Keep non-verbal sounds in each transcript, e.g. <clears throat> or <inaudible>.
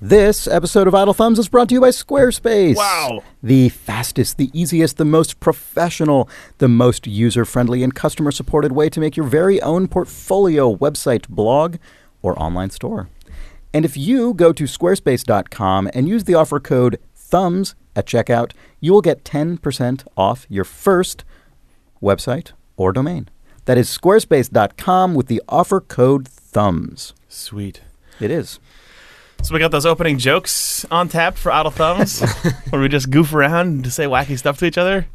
This episode of Idle Thumbs is brought to you by Squarespace. Wow. The fastest, the easiest, the most professional, the most user friendly and customer supported way to make your very own portfolio, website, blog, or online store. And if you go to squarespace.com and use the offer code THUMBS at checkout, you will get 10% off your first website or domain. That is squarespace.com with the offer code THUMBS. Sweet. It is. So we got those opening jokes on tap for Idle Thumbs, <laughs> where we just goof around to say wacky stuff to each other,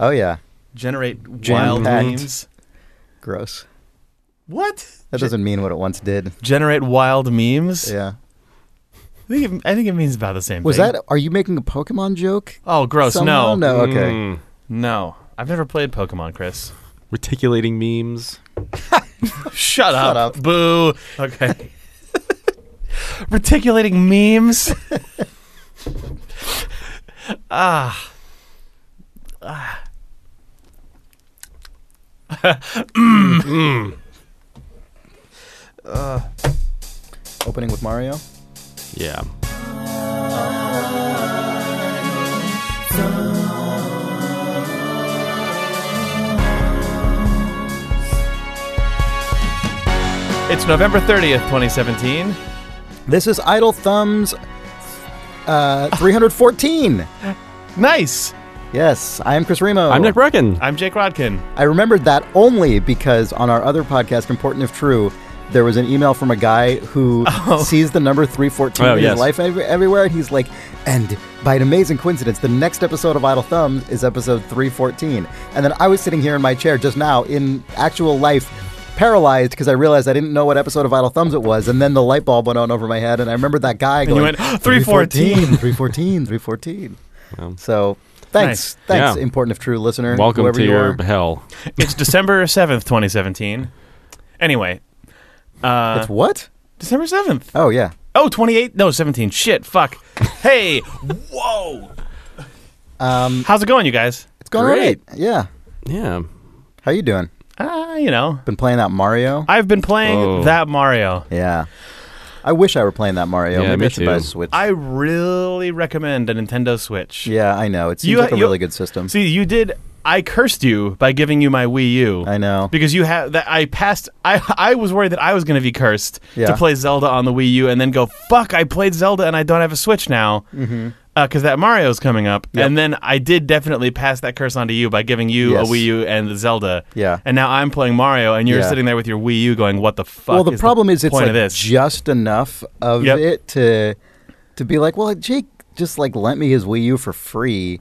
Oh, yeah. generate wild Jam-packed. memes. Gross. What? That doesn't mean what it once did. Generate wild memes. Yeah. I think it, I think it means about the same. Thing. Was thing. that? Are you making a Pokemon joke? Oh, gross! somehow? No, No. Okay. Mm. no. I've never played Pokemon, Chris. Reticulating memes. <laughs> Shut up. up. Boo. Okay. Reticulating memes. <laughs> ah. Ah. <clears throat> Opening with Mario. Yeah. It's November 30th, 2017. This is Idle Thumbs. Uh, 314. Nice. yes, I am Chris Remo. I'm Nick Breckon. I'm Jake Rodkin. I remembered that only because on our other podcast, Important If True, there was an email from a guy who <laughs> sees the number 314 Oh, in yes. his life ev- everywhere, and he's like, and by an amazing coincidence, the next episode of Idle Thumbs is episode 314. And then I was sitting here in my chair just now in actual life, paralyzed because I realized I didn't know what episode of Idle Thumbs it was, and then the light bulb went on over my head, and I remembered that guy going, went, 314. 314, 314. Yeah. So thanks, Nice. thanks, Yeah. Important If True listener. Welcome whoever to you your are. hell. It's <laughs> December 7th, 2017. Anyway. Uh, It's what? December 7th. Oh yeah. Oh, 28? No, 17. Shit, fuck. Hey, <laughs> whoa. Um, How's it going, you guys? it's going Great. great. Yeah. Yeah. How you doing? Uh, you know, Been playing that Mario? I've been playing Oh. that Mario. Yeah. I wish I were playing that Mario. Yeah, Maybe me I should buy a too. Switch. I really recommend a Nintendo Switch. yeah, I know. It seems You- like a you- really good system. See, you did. I cursed you by giving you my Wii U. I know. Because you have that, I passed. I I was worried that I was going to be cursed Yeah. to play Zelda on the Wii U, and then go fuck. I played Zelda and I don't have a Switch now. Mm-hmm. Because that Mario's coming up, Yep. and then I did definitely pass that curse on to you by giving you Yes. a Wii U and the Zelda. Yeah. And now I'm playing Mario, and you're Yeah. sitting there with your Wii U, going, "What the fuck?" well, the is problem is it's like just enough of Yep. it to to be like, well, Jake just like lent me his Wii U for free.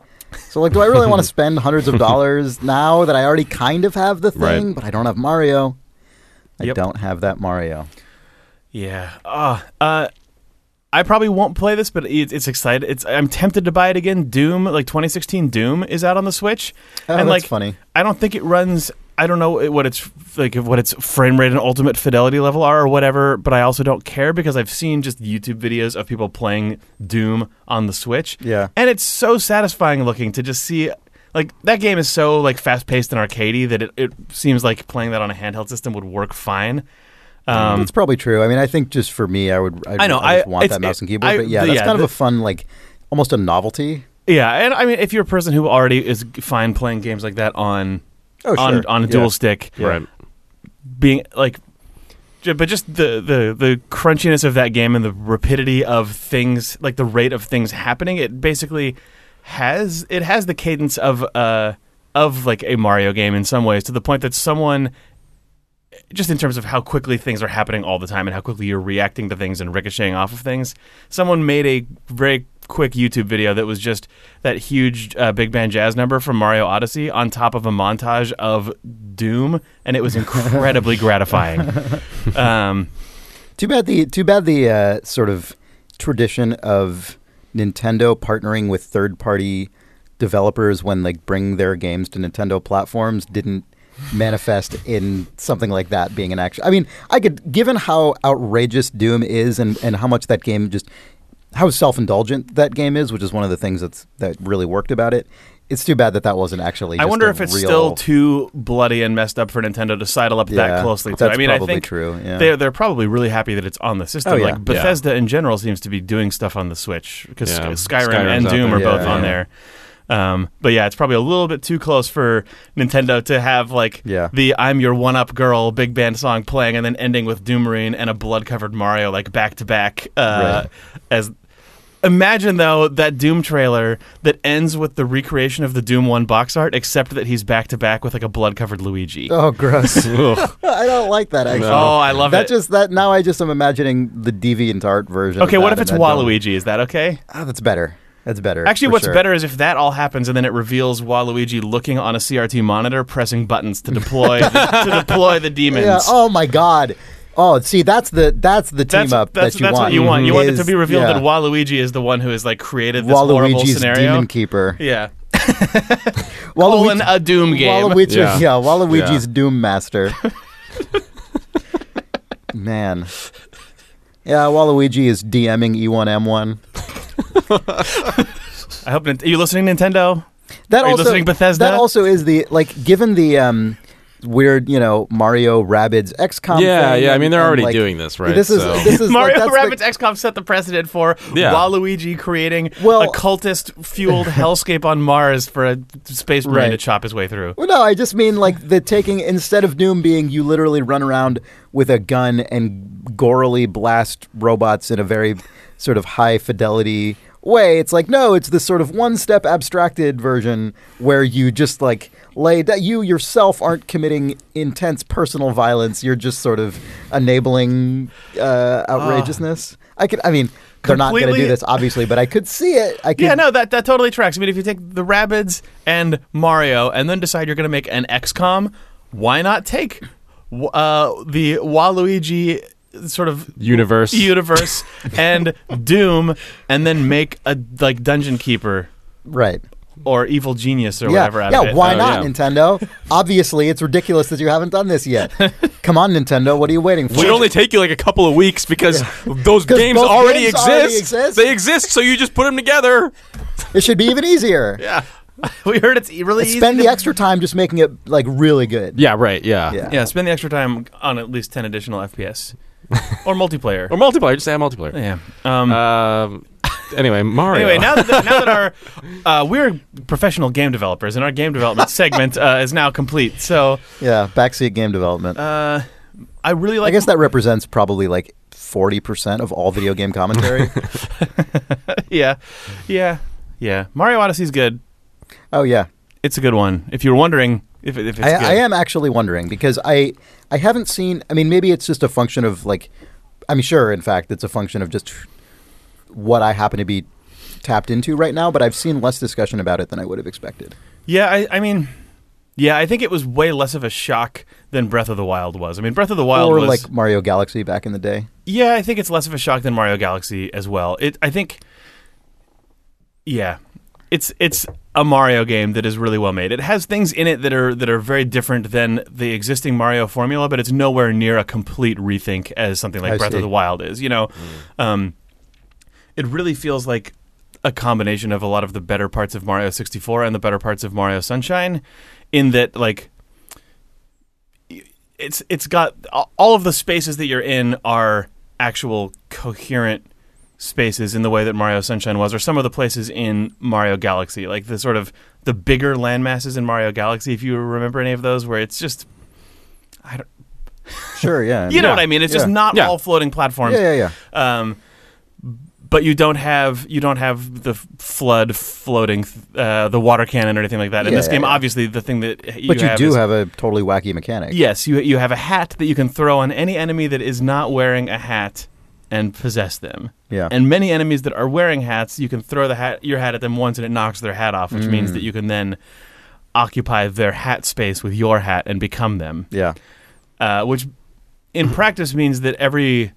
So like, do I really want to <laughs> spend hundreds of dollars now that I already kind of have the thing, Right. but I don't have Mario? I Yep. don't have that Mario. Yeah. Uh, uh, I probably won't play this, but it's, it's excited. It's I'm tempted to buy it again. Doom, like 2016 Doom, is out on the Switch, Oh, and that's like funny. I don't think it runs. I don't know what its like what its frame rate and ultimate fidelity level are or whatever, but I also don't care because I've seen just YouTube videos of people playing Doom on the Switch. Yeah. And it's so satisfying looking to just see like that game is so like fast paced and arcadey that it, it seems like playing that on a handheld system would work fine. Um, it's probably true. I mean, I think just for me, I would. I'd, I know, I, I- want it's- that mouse and keyboard. I- but yeah, that's yeah, kind of a fun, like, almost a novelty. Yeah, and I mean, if you're a person who already is fine playing games like that on Oh, on sure. on a Yeah. dual stick, Right. being like, but just the the the crunchiness of that game and the rapidity of things, like the rate of things happening, it basically has it has the cadence of uh of like a Mario game in some ways to the point that someone just in terms of how quickly things are happening all the time and how quickly you're reacting to things and ricocheting off of things. Someone made a very quick YouTube video that was just that huge uh, big band jazz number from Mario Odyssey on top of a montage of Doom, and it was incredibly <laughs> gratifying. Um, Too bad the too bad the uh, sort of tradition of Nintendo partnering with third party developers when like bring their games to Nintendo platforms didn't manifest in something like that being an action. I mean, I could given how outrageous Doom is and, and how much that game just how self indulgent that game is, which is one of the things that's that really worked about it. It's too bad that that wasn't actually. I wonder a if it's real- still too bloody and messed up for Nintendo to sidle up Yeah, that closely to. That's I mean, probably I think true. Yeah. they're they're probably really happy that it's on the system. Oh, yeah. Like Yeah. Bethesda in general seems to be doing stuff on the Switch because Yeah. Skyrim Skyrim's and Doom there. are both Yeah, on yeah. there. Um, but yeah, it's probably a little bit too close for Nintendo to have like Yeah. the "I'm Your One Up Girl" big band song playing and then ending with Doom Marine and a blood covered Mario like back to back. uh, As imagine though that Doom trailer that ends with the recreation of the Doom One box art, except that he's back to back with like a blood covered Luigi. oh, gross. <laughs> I don't like that actually. No. Oh, I love that it. just that now I just am imagining the deviant art version. okay, of what if it's and don't- Waluigi? Is that okay? Oh, that's better. That's better. Actually, what's sure. better is if that all happens and then it reveals Waluigi looking on a CRT monitor, pressing buttons to deploy <laughs> to deploy the demons. Yeah. Oh my god. Oh, see, that's the that's the team that's up that's, that you that's want. what you want. You want it to be revealed yeah, that Waluigi is the one who has like created this horrible Waluigi's scenario. demon keeper. Yeah, <laughs> colon a Doom game. Waluigi, yeah. Yeah. Waluigi's Yeah. Doom Master. <laughs> Man. Yeah, Waluigi is DMing E E1M1. <laughs> I hope. Nint- Are you listening, Nintendo? That Are you also listening, Bethesda? That also is the like given the um weird, you know, Mario Rabbids XCOM yeah, thing yeah. I mean, they're and, already like, doing this, right? This is So- this is <laughs> Mario like, that's the- Rabbids XCOM set the precedent for Yeah. Waluigi creating <laughs> Well- a cultist fueled hellscape on Mars for a space marine Right. to chop his way through. Well, no, I just mean like the taking instead of Doom being you literally run around with a gun and gorily blast robots in a very sort of high fidelity way. It's like no, it's this sort of one step abstracted version where you just like lay that you yourself aren't committing intense personal violence. You're just sort of enabling uh, outrageousness. I could, I mean. They're not going to do this, obviously, but I could see it. I could, Yeah, no, that, that totally tracks. I mean, if you take the Rabbids and Mario and then decide you're going to make an XCOM, why not take uh, the Waluigi sort of universe. universe <laughs> and Doom and then make a like Dungeon Keeper right. or Evil Genius or yeah, whatever out yeah. of it. Why Oh, not, yeah. Nintendo? Obviously, it's ridiculous that you haven't done this yet. <laughs> Come on, Nintendo. What are you waiting for? Should only take you like a couple of weeks because <laughs> those games already, games exist. already exist. They exist, so you just put them together. It should be even easier. Yeah. we heard it's really easy Spend to- the extra time just making it like really good. Yeah, right. Yeah. Yeah. Yeah, spend the extra time on at least 10 additional FPS <laughs> or multiplayer. Or multiplayer. Just say multiplayer. yeah. Um, Um. <laughs> Anyway, Mario. Anyway, now that, now that our <laughs> uh, we're professional game developers and our game development segment uh, is now complete, so Yeah, backseat game development. uh, I really like. I guess that represents probably like forty percent of all video game commentary. yeah, yeah, yeah. Mario Odyssey's good. oh yeah, It's a good one. If you're wondering if, it- if it's I, good. I am actually wondering because I I haven't seen. I mean, maybe it's just a function of like. I'm sure, in fact, it's a function of just what I happen to be tapped into right now. But I've seen less discussion about it than I would have expected. Yeah, I, I mean, yeah, I think it was way less of a shock than Breath of the Wild was. I mean, Breath of the Wild or was like Mario Galaxy back in the day. Yeah, I think it's less of a shock than Mario Galaxy as well. It, I think, yeah, it's it's a Mario game that is really well made. It has things in it that are that are very different than the existing Mario formula, but it's nowhere near a complete rethink as something like I Breath see. of the Wild is. You know, um, it really feels like a combination of a lot of the better parts of Mario 64 and the better parts of Mario Sunshine, in that like it's it's got all of the spaces that you're in are actual coherent spaces in the way that Mario Sunshine was, or some of the places in Mario Galaxy, like the sort of the bigger land masses in Mario Galaxy. If you remember any of those, where it's just I don't, <laughs> Sure, yeah. you know Yeah. what I mean? It's just not Yeah. all floating platforms. yeah, yeah, yeah. Um, but you don't have you don't have the flood floating, uh, the water cannon or anything like that. In this Yeah, game, yeah. obviously, the thing that you But you have do is- have a totally wacky mechanic. Yes, you you have a hat that you can throw on any enemy that is not wearing a hat and possess them. Yeah. And many enemies that are wearing hats, you can throw the hat your hat at them once and it knocks their hat off, which means Mm. that you can then occupy their hat space with your hat and become them. yeah. Uh, which in <clears throat> practice means that every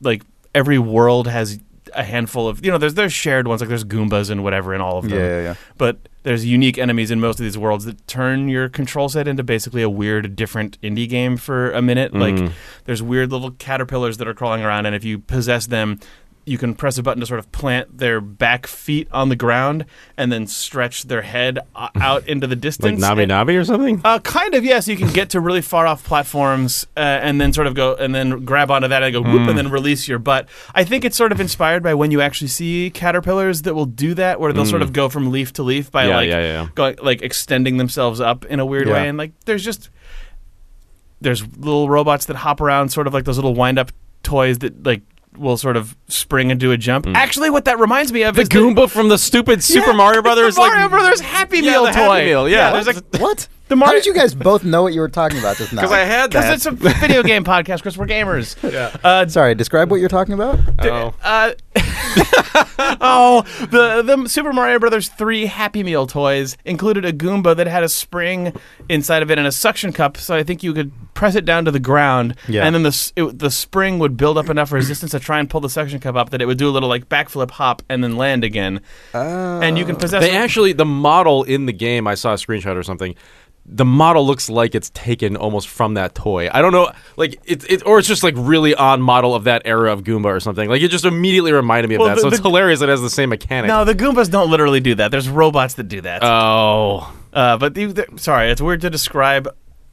like every world has a handful of you know there's there's shared ones like there's goombas and whatever in all of Yeah, them yeah, yeah. but there's unique enemies in most of these worlds that turn your control set into basically a weird, different indie game for a minute. Like Mhm. there's weird little caterpillars that are crawling around, and if you possess them, you can press a button to sort of plant their back feet on the ground and then stretch their head o- <laughs> out into the Like distance. Nabi And- Nabi or something? uh, kind of, yes. You can get to really far off platforms uh, and then sort of go and then grab onto that and go whoop Hmm. and then release your butt. I think it's sort of inspired by when you actually see caterpillars that will do that, where they'll sort of go from leaf to leaf by Hmm. Yeah, like yeah, yeah. going like extending themselves up in a weird Yeah. way. And like there's just there's little robots that hop around, sort of like those little wind up toys that like will sort of spring and do a jump. Mm. Actually, what that reminds me of. The is Goomba from the stupid Super Yeah, Mario it's Brothers. the Mario like, Brothers Happy Yeah, Meal the toy. Happy Meal, yeah. there's like What? The How did you guys both know what you were talking about just now? Because I had that. because it's a video game podcast. Because we're gamers. <laughs> Yeah. Uh, Sorry, describe what you're talking about. Oh. uh, <laughs> oh, the the Super Mario Brothers three Happy Meal toys included a Goomba that had a spring inside of it and a suction cup, so I think you could press it down to the ground, Yeah. and then the s- it, the spring would build up enough resistance to try and pull the suction cup up that it would do a little like backflip hop and then land again, and you can possess. They actually, the model in the game, I saw a screenshot or something. The model looks like it's taken almost from that toy. I don't know, like it's it, or it's just like really on model of that era of Goomba or something. Like it just immediately reminded me of Well, that. the- so it's the- hilarious. It has the same mechanic. no, the Goombas don't literally do that. There's robots that do that. Oh, Uh, but the, the, sorry, it's weird to describe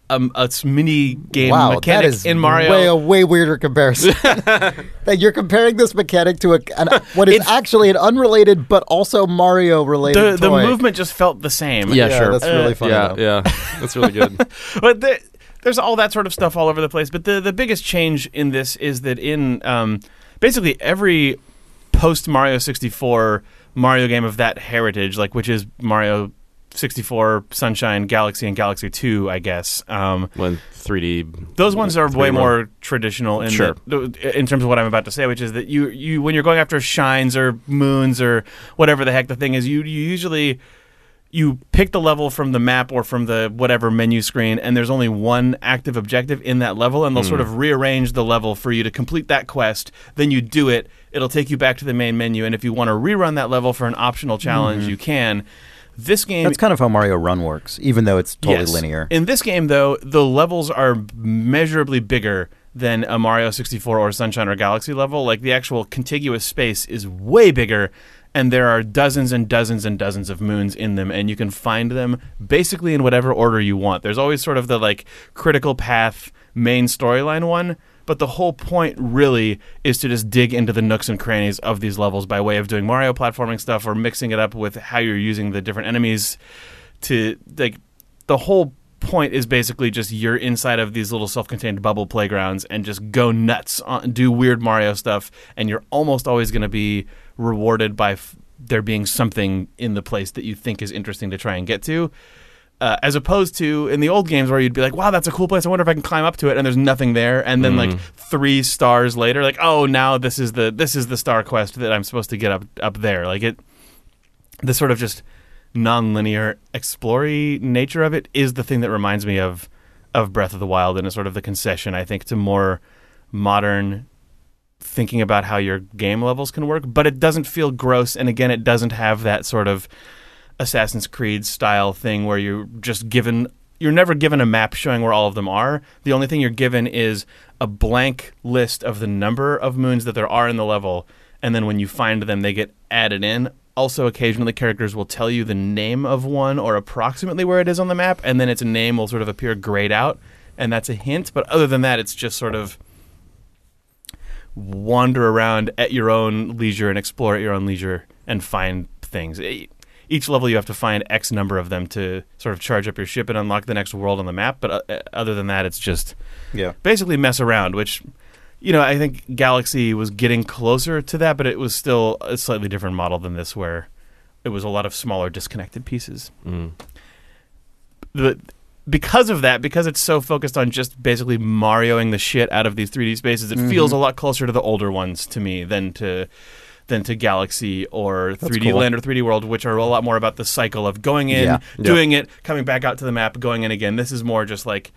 um, a s- mini game wow, mechanic is in Mario. way a way weirder comparison. <laughs> <laughs> that you're comparing this mechanic to a an, what is It's- actually an unrelated but also Mario related the toy. movement just felt the same. Yeah, yeah, sure. That's really funny. yeah, though. yeah, that's really good. <laughs> but the, there's all that sort of stuff all over the place. But the the biggest change in this is that in um, basically every post Mario 64 Mario game of that heritage, like which is Mario 64, Sunshine, Galaxy, and Galaxy 2, I guess. Um, when 3D, those ones are way more traditional in Sure. that- in terms of what I'm about to say, which is that you you when you're going after shines or moons or whatever the heck the thing is, you you usually you pick the level from the map or from the whatever menu screen, and there's only one active objective in that level, and they'll sort of rearrange the level for you to complete that quest. Then you do it; it'll take you back to the main menu, and if you want to rerun that level for an optional challenge, you can. This game That's kind of how Mario Run works, even though it's totally Yes. linear. In this game, though, the levels are measurably bigger than a Mario 64 or Sunshine or Galaxy level. Like the actual contiguous space is way bigger, and there are dozens and dozens and dozens of moons in them, and you can find them basically in whatever order you want. There's always sort of the like critical path main storyline one. But the whole point really is to just dig into the nooks and crannies of these levels by way of doing Mario platforming stuff or mixing it up with how you're using the different enemies to like the whole point is basically just you're inside of these little self-contained bubble playgrounds and just go nuts on, do weird Mario stuff and you're almost always going to be rewarded by f- there being something in the place that you think is interesting to try and get to uh, as opposed to in the old games where you'd be like, "Wow, that's a cool place. I wonder if I can climb up to it." And there's nothing there. And then like three stars later, like, "Oh, now this is the this is the star quest that I'm supposed to get up up there." Like it, the sort of just non-linear explory nature of it is the thing that reminds me of of Breath of the Wild and is sort of the concession I think to more modern thinking about how your game levels can work. But it doesn't feel gross, and again, it doesn't have that sort of Assassin's Creed style thing where you're just given you're never given a map showing where all of them are. The only thing you're given is a blank list of the number of moons that there are in the level, and then when you find them, they get added in. Also, occasionally characters will tell you the name of one or approximately where it is on the map, and then its name will sort of appear grayed out, and that's a hint. But other than that, it's just sort of wander around at your own leisure and explore at your own leisure and find things. E- Each level you have to find X number of them to sort of charge up your ship and unlock the next world on the map. But uh, other than that, it's just Yeah. basically mess around, which you know I think Galaxy was getting closer to that, but it was still a slightly different model than this, where it was a lot of smaller disconnected pieces. Mm. The because of that, because it's so focused on just basically Marioing the shit out of these 3D spaces, it feels a lot closer to the older ones to me than to than to Galaxy or 3D cool. Land or 3D World, which are a lot more about the cycle of going in, Yeah. doing it, coming back out to the map, going in again. This is more just like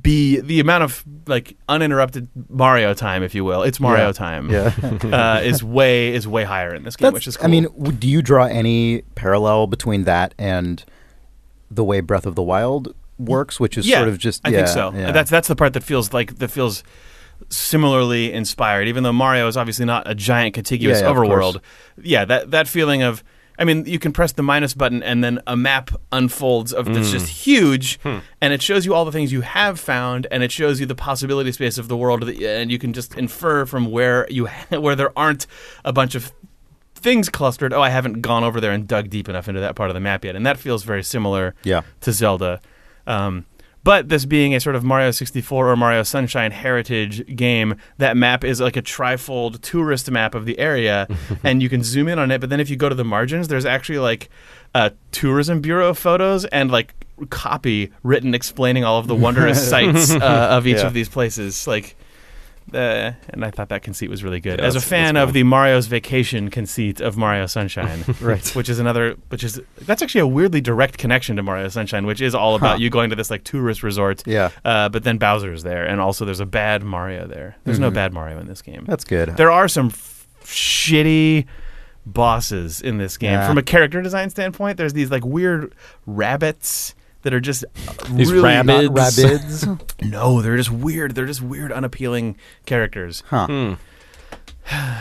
be the amount of like uninterrupted Mario time, if you will. It's Mario Yeah. time. Yeah. <laughs> uh, is way is way higher in this game, That's- which is cool. I mean, do you draw any parallel between that and the way Breath of the Wild works, which is yeah, sort of just I yeah, think so. yeah. That's that's the part that feels like that feels similarly inspired, even though Mario is obviously not a giant contiguous Yeah, yeah, overworld. Yeah, that that feeling of I mean, you can press the minus button and then a map unfolds of that's just huge, and it shows you all the things you have found, and it shows you the possibility space of the world, that, and you can just infer from where you <laughs> where there aren't a bunch of things clustered. Oh, I haven't gone over there and dug deep enough into that part of the map yet, and that feels very similar Yeah. to Zelda. Um, but this being a sort of Mario 64 or Mario Sunshine heritage game, that map is like a trifold tourist map of the area, <laughs> and you can zoom in on it. But then if you go to the margins, there's actually like uh, tourism bureau photos and like copy written explaining all of the wondrous <laughs> sights uh, of each Yeah. of these places. Like, uh, and I thought that conceit was really good. Yeah, As a fan of the Mario's Vacation conceit of Mario Sunshine, <laughs> Right. which is another, which is that's actually a weirdly direct connection to Mario Sunshine, which is all about Huh. you going to this like tourist resort. Yeah. Uh, but then Bowser's there, and also there's a bad Mario there. There's no Mhm. bad Mario in this game. That's good. There are some f- shitty bosses in this game. Yeah. From a character design standpoint, there's these like weird rabbits that are just These really rabbits. Not rabids. <laughs> no, they're just weird. They're just weird, unappealing characters. huh. Hmm. <sighs>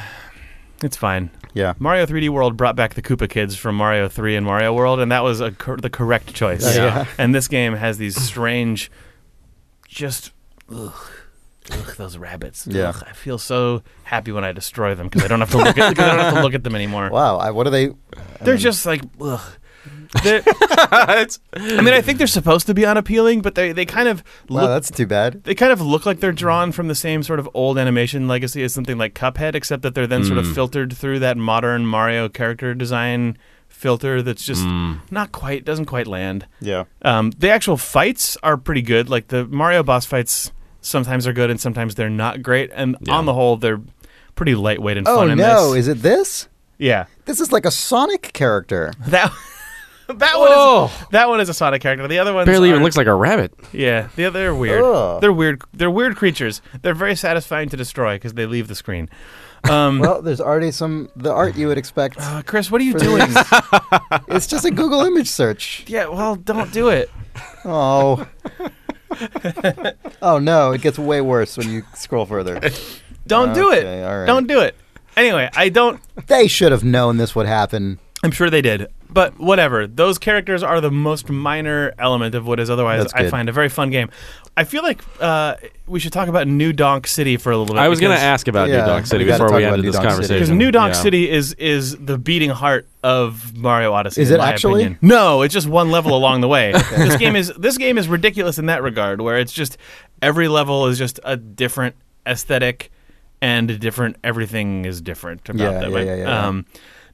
It's fine. Yeah. Mario 3D World brought back the Koopa kids from Mario 3 and Mario World, and that was a cor- the correct choice. Yeah. Yeah. And this game has these <clears throat> strange, just ugh, ugh those rabbits. Yeah. Ugh, I feel so happy when I destroy them because I don't have to look at I don't have to look at them anymore. <laughs> Wow. I, what are they? They're just like ugh. They're- <laughs> I mean, I think they're supposed to be unappealing, but they they kind of Wow, look that's too bad. they kind of look like they're drawn from the same sort of old animation legacy as something like Cuphead, except that they're then sort of Mm. filtered through that modern Mario character design filter that's just Mm. not quite doesn't quite land. Yeah. Um, the actual fights are pretty good. Like the Mario boss fights, sometimes are good and sometimes they're not great. And Yeah. on the whole, they're pretty lightweight and Oh fun in no! this. Is it this? yeah, This is like a Sonic character. that <laughs> <laughs> that one Whoa. is that one is a Sonic character. The other one Barely even looks like a rabbit. Yeah, the other they're weird. Ugh. They're weird. They're weird creatures. They're very satisfying to destroy because they leave the screen. Um, Well, there's already some the art you would expect. uh, Chris, what are you doing? <laughs> it's just a Google image search. yeah, well, don't do it. Oh. <laughs> oh no! It gets way worse when you scroll further. Don't do it. Okay, all right. Don't do it. Anyway, I don't. They should have known this would happen. I'm sure they did, but whatever. Those characters are the most minor element of what is otherwise, That's I good. find, a very fun game. I feel like uh, we should talk about New Donk City for a little bit. I was going to because- ask about Yeah, New Donk City we gotta before we talk about ended New this Donk City. conversation. Because New Donk Yeah. City is is the beating heart of Mario Odyssey. Is in it my actually? opinion. No, it's just one level along the way. <laughs> This game is this game is ridiculous in that regard, where it's just every level is just a different aesthetic and a different everything is different about Yeah, them. yeah, yeah, yeah, yeah. Um,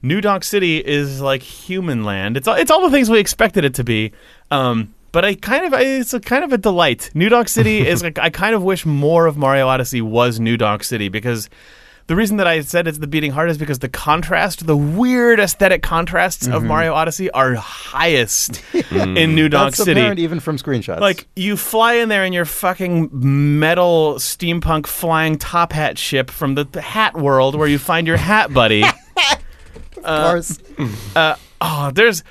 New Donk City is like human land. It's all, it's all the things we expected it to be. Um, but I kind of it's a kind of a delight. New Donk City <laughs> is like I kind of wish more of Mario Odyssey was New Donk City because the reason that I said it's the beating heart is because the contrast, the weird aesthetic contrasts of Mario Odyssey are highest <laughs> in New Donk That's City. apparent even from screenshots. Like you fly in there in your fucking metal steampunk flying top hat ship from the hat world where you find your hat buddy. <laughs> of course. uh, oh, there's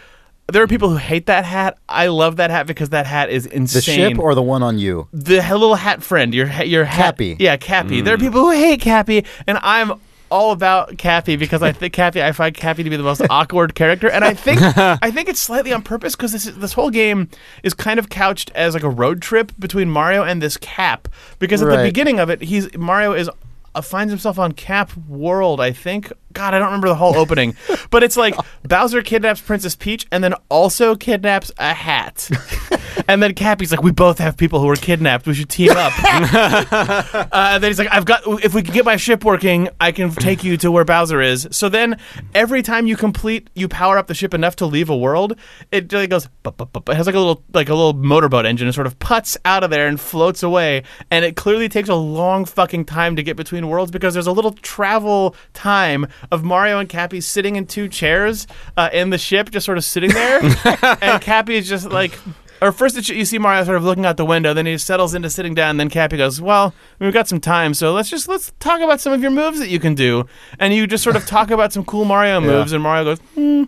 there are people who hate that hat. I love that hat because that hat is the insane. ship or the one on you. the little hat friend, your ha- your hat, Cappy. Yeah, Cappy. There are people who hate Cappy, and I'm all about Cappy because I think Cappy. I find Cappy to be the most <laughs> awkward character, and I think <laughs> I think it's slightly on purpose because this is- this whole game is kind of couched as like a road trip between Mario and this Cap. Because at the Right. beginning of it, he's Mario is. Uh, finds himself on Cap World, I think. God, I don't remember the whole opening, <laughs> but it's like Bowser kidnaps Princess Peach and then also kidnaps a hat, <laughs> and then Cappy's like, "We both have people who are kidnapped. We should team up." <laughs> Uh, and then he's like, I've got, if we can get my ship working, I can take you to where Bowser is. So then every time you complete, you power up the ship enough to leave a world, it really goes, it has like a little, like a little motorboat engine and sort of puts out of there and floats away. And it clearly takes a long fucking time to get between worlds because there's a little travel time of Mario and Cappy sitting in two chairs uh, in the ship, just sort of sitting there. <laughs> and Cappy is just like, or first you see Mario sort of looking out the window, then he settles into sitting down, and then Cappy goes, "Well, we've got some time, so let's just let's talk about some of your moves that you can do." And you just sort of talk about some cool Mario moves, and Mario goes, hmm.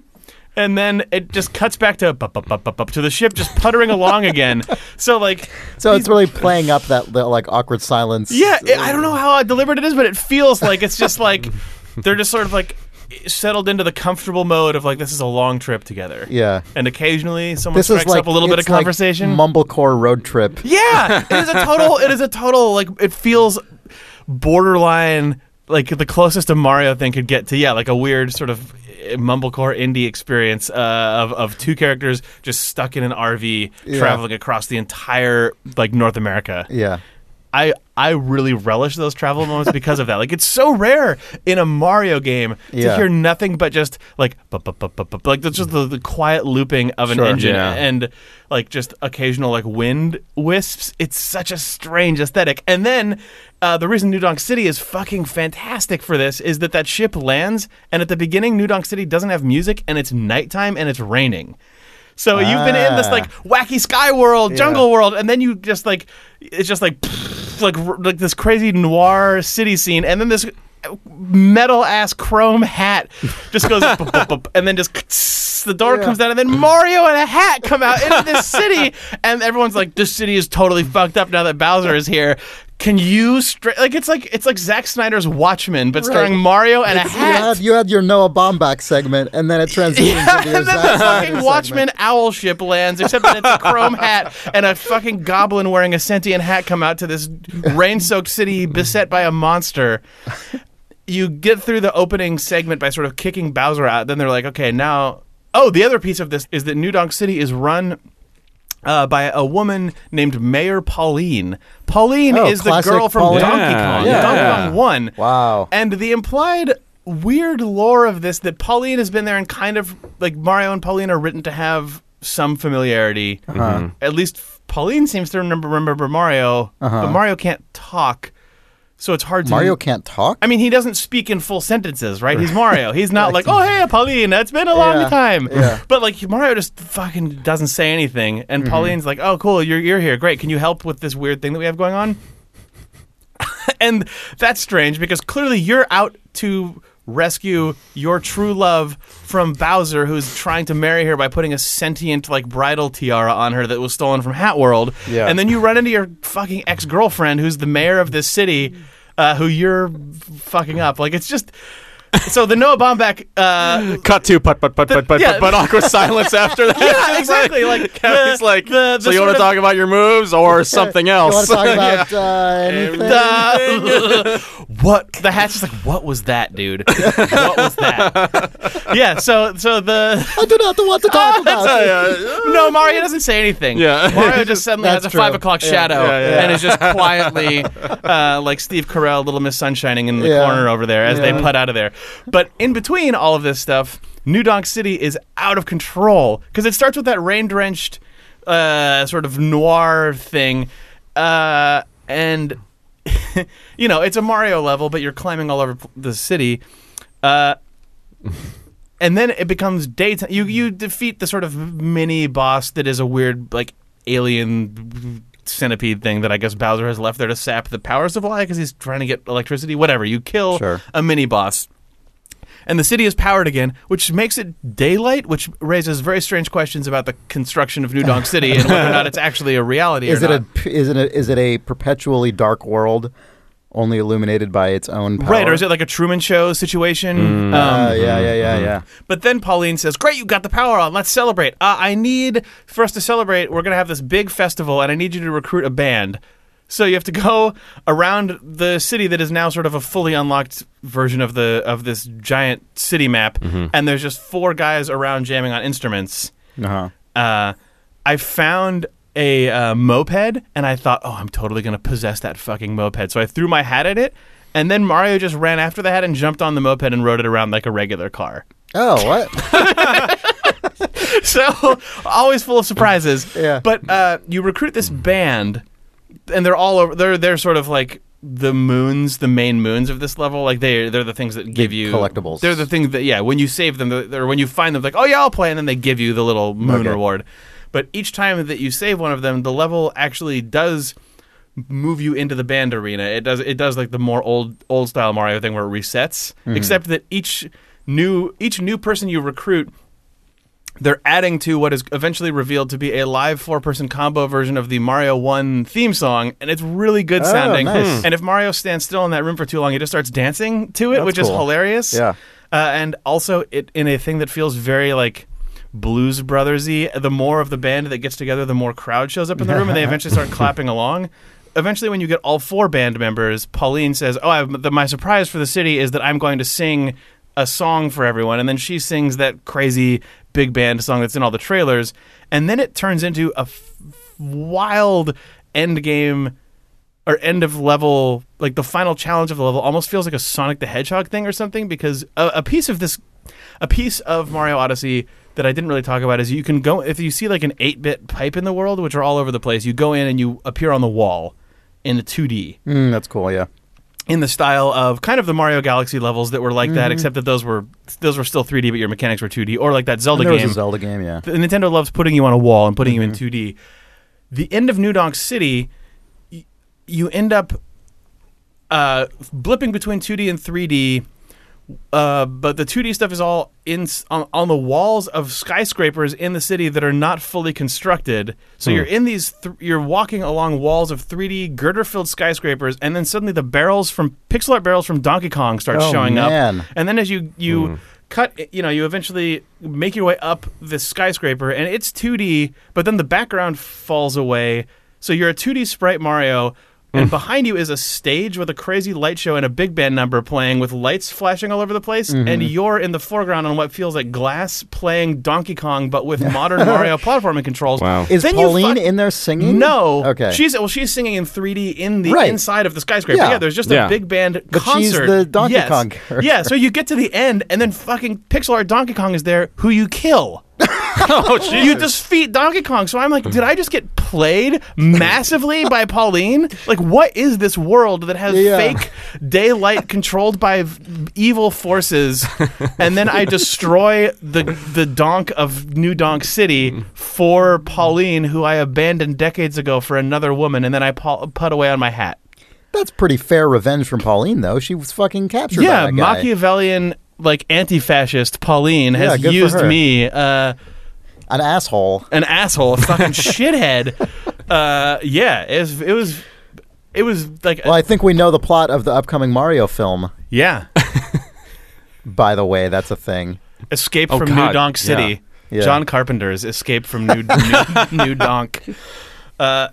and then it just cuts back to bup, bup, bup, bup, bup, to the ship just puttering along again. <laughs> So like, So it's really playing up that, that like awkward silence. yeah, it- I don't know how deliberate it is, but it feels like it's just like <laughs> they're just sort of like settled into the comfortable mode of like this is a long trip together. Yeah. and occasionally someone This strikes like up a little bit of like conversation. mumblecore road trip. Yeah, it is a <laughs> total. It is a total. Like it feels borderline. Like the closest a Mario thing could get to. Yeah, like a weird sort of eh, mumblecore indie experience uh, of of two characters just stuck in an RV Yeah. traveling across the entire like North America. Yeah. I I really relish those travel moments because of that. Like it's so rare in a Mario game to Yeah. hear nothing but just like bup, bup, bup, bup, bup, like that's just the, the quiet looping of an Sure. engine Yeah. and like just occasional like wind wisps. It's such a strange aesthetic. And then uh, the reason New Donk City is fucking fantastic for this is that that ship lands and at the beginning New Donk City doesn't have music and it's nighttime and it's raining. So you've been in this Ah. like wacky sky world, Yeah. jungle world, and then you just like it's just like like like this crazy noir city scene, and then this metal ass chrome hat just goes <laughs> and then just the door Yeah. comes down, and then Mario and a hat come out into this city, and everyone's like, "This city is totally fucked up now that Bowser is here." Can you like it's like it's like Zack Snyder's Watchmen, but starring Mario and a hat. You had, you had your Noah Baumbach segment, and then it <laughs> transitions Yeah, into your and then Zack the fucking Watchman segment. owl ship lands, except that it's a chrome hat and a fucking goblin wearing a sentient hat come out to this rain-soaked city beset by a monster. You get through the opening segment by sort of kicking Bowser out. Then they're like, okay, now. Oh, the other piece of this is that New Donk City is run. Uh, by a woman named Mayor Pauline. Pauline Oh, is the classic girl from Pauline. Donkey Yeah, Kong. yeah. Donkey Kong 1. Wow. And the implied weird lore of this that Pauline has been there and kind of like Mario and Pauline are written to have some familiarity. Uh-huh. At least Pauline seems to remember remember Mario, Uh-huh. but Mario can't talk, so it's hard to. Mario can't talk? I mean, he doesn't speak in full sentences, right? He's Mario. He's not <laughs> like, "Oh, hey, Pauline, it's been a long Yeah, time." yeah. But like Mario just fucking doesn't say anything, and Mm-hmm. Pauline's like, "Oh, cool, you're you're here. Great. Can you help with this weird thing that we have going on?" <laughs> and that's strange because clearly you're out to rescue your true love from Bowser, who's trying to marry her by putting a sentient like bridal tiara on her that was stolen from Hat World. Yeah. And then you run into your fucking ex girlfriend, who's the mayor of this city, uh, who you're fucking up. Like it's just. <laughs> So the Noah Baumbach, uh, Cut to but but but but but yeah. but, but awkward <laughs> silence after that. yeah, <laughs> exactly. Like Kevin's the- like, the- the so you want to talk about your moves or something else? You want to talk about uh, anything? Uh, what the hat's just like what was that dude what was that yeah so so the I do not want to talk about it. no mario doesn't say anything Yeah. mario just suddenly has That's a five true. o'clock Yeah, shadow yeah, yeah. and is just quietly uh, like steve carell little miss sunshining in the Yeah. corner over there as Yeah. they putt out of there but in between all of this stuff new donk city is out of control because it starts with that rain drenched uh, sort of noir thing uh, and <laughs> you know, it's a Mario level, but you're climbing all over the city. Uh, and then it becomes daytime. You you defeat the sort of mini boss that is a weird like alien centipede thing that I guess Bowser has left there to sap the power supply because he's trying to get electricity. Whatever. You kill Sure. a mini boss. And the city is powered again, which makes it daylight, which raises very strange questions about the construction of New Donk City and whether or not it's actually a reality. Is it not. a is it a is it a perpetually dark world, only illuminated by its own power? Right, or is it like a Truman Show situation? Um, Uh, yeah, yeah, yeah, yeah. But then Pauline says, "Great, you got the power on. Let's celebrate. Uh, I need for us to celebrate. We're going to have this big festival, and I need you to recruit a band. So you have to <laughs> go around the city that is now sort of a fully unlocked version of the of this giant city map, and there's just four guys around jamming on instruments. Uh-huh. Uh, I found." A uh, moped, and I thought, oh, I'm totally gonna possess that fucking moped. So I threw my hat at it, and then Mario just ran after the hat and jumped on the moped and rode it around like a regular car. Oh, what? <laughs> so always full of surprises. Yeah. But uh, you recruit this band, and they're all over. They're they're sort of like the moons, the main moons of this level. Like they they're the things that give you collectibles. They're the things that yeah. When you save them, or when you find them, like oh yeah, I'll play, and then they give you the little moon Okay. reward. But each time that you save one of them, the level actually does move you into the band arena. It does it does like the more old old style Mario thing where it resets. Mm-hmm. Except that each new each new person you recruit they're adding to what is eventually revealed to be a live four-person combo version of the Mario One theme song, and it's really good Oh, sounding. nice. And if Mario stands still in that room for too long, he just starts dancing to it, That's which is hilarious. Yeah. uh, and also it in a thing that feels very like. Blues Brothersy. The more of the band that gets together, the more crowd shows up in the room, and they eventually start <laughs> clapping along. Eventually, when you get all four band members, Pauline says, "Oh, I, the, my surprise for the city is that I'm going to sing a song for everyone," and then she sings that crazy big band song that's in all the trailers, and then it turns into a f- wild end game or end of level, like the final challenge of the level, almost feels like a Sonic the Hedgehog thing or something. Because a, a piece of this, a piece of Mario Odyssey that I didn't really talk about is you can go if you see like an eight bit pipe in the world, which are all over the place. You go in and you appear on the wall in a two D Mm, that's cool. Yeah. In the style of kind of the Mario Galaxy levels that were like that, except that those were those were still 3D, but your mechanics were 2D, or like that Zelda And there game. was a Zelda game. Yeah. The- Nintendo loves putting you on a wall and putting you in 2D. The end of New Donk City, y- you end up uh, blipping between 2D and 3D. Uh, but the 2D stuff is all in on, on the walls of skyscrapers in the city that are not fully constructed. So you're in these, th- you're walking along walls of 3D girder-filled skyscrapers, and then suddenly the barrels from pixel art barrels from Donkey Kong start Oh, showing man. up, and then as you you cut, you know, you eventually make your way up this skyscraper, and it's 2D, but then the background falls away, so you're a 2D sprite Mario. And mm. behind you is a stage with a crazy light show and a big band number playing with lights flashing all over the place. Mm-hmm. And you're in the foreground on what feels like glass playing Donkey Kong, but with modern <laughs> Mario platforming controls. Wow. Is Then you Pauline fuck- in there singing? No. Okay. She's well. She's singing in 3D in the Right. inside of the skyscraper. Yeah. Yeah. there's just Yeah. a big band But she's the Donkey Yes. Kong character. Yeah. So you get to the end, and then fucking pixel art Donkey Kong is there, who you kill. <laughs> oh, You defeat Donkey Kong. So I'm like, did I just get played massively by Pauline? Like, what is this world that has Yeah. fake daylight controlled by v- evil forces, and then I destroy the the donk of New Donk City for Pauline, who I abandoned decades ago for another woman, and then I pa- put away on my hat. That's pretty fair revenge from Pauline, though. She was fucking captured. yeah, by that guy. Machiavellian. Like anti-fascist Pauline Yeah, has good for used her. me, uh, an asshole. an asshole, a fucking <laughs> shithead. Uh, yeah, it was, it was, it was like, Well, I think we know the plot of the upcoming Mario film. yeah, <laughs> By the way, that's a thing. escape Oh, from God, New Donk City. yeah. Yeah. John Carpenter's escape from New <laughs> New, New Donk. Uh,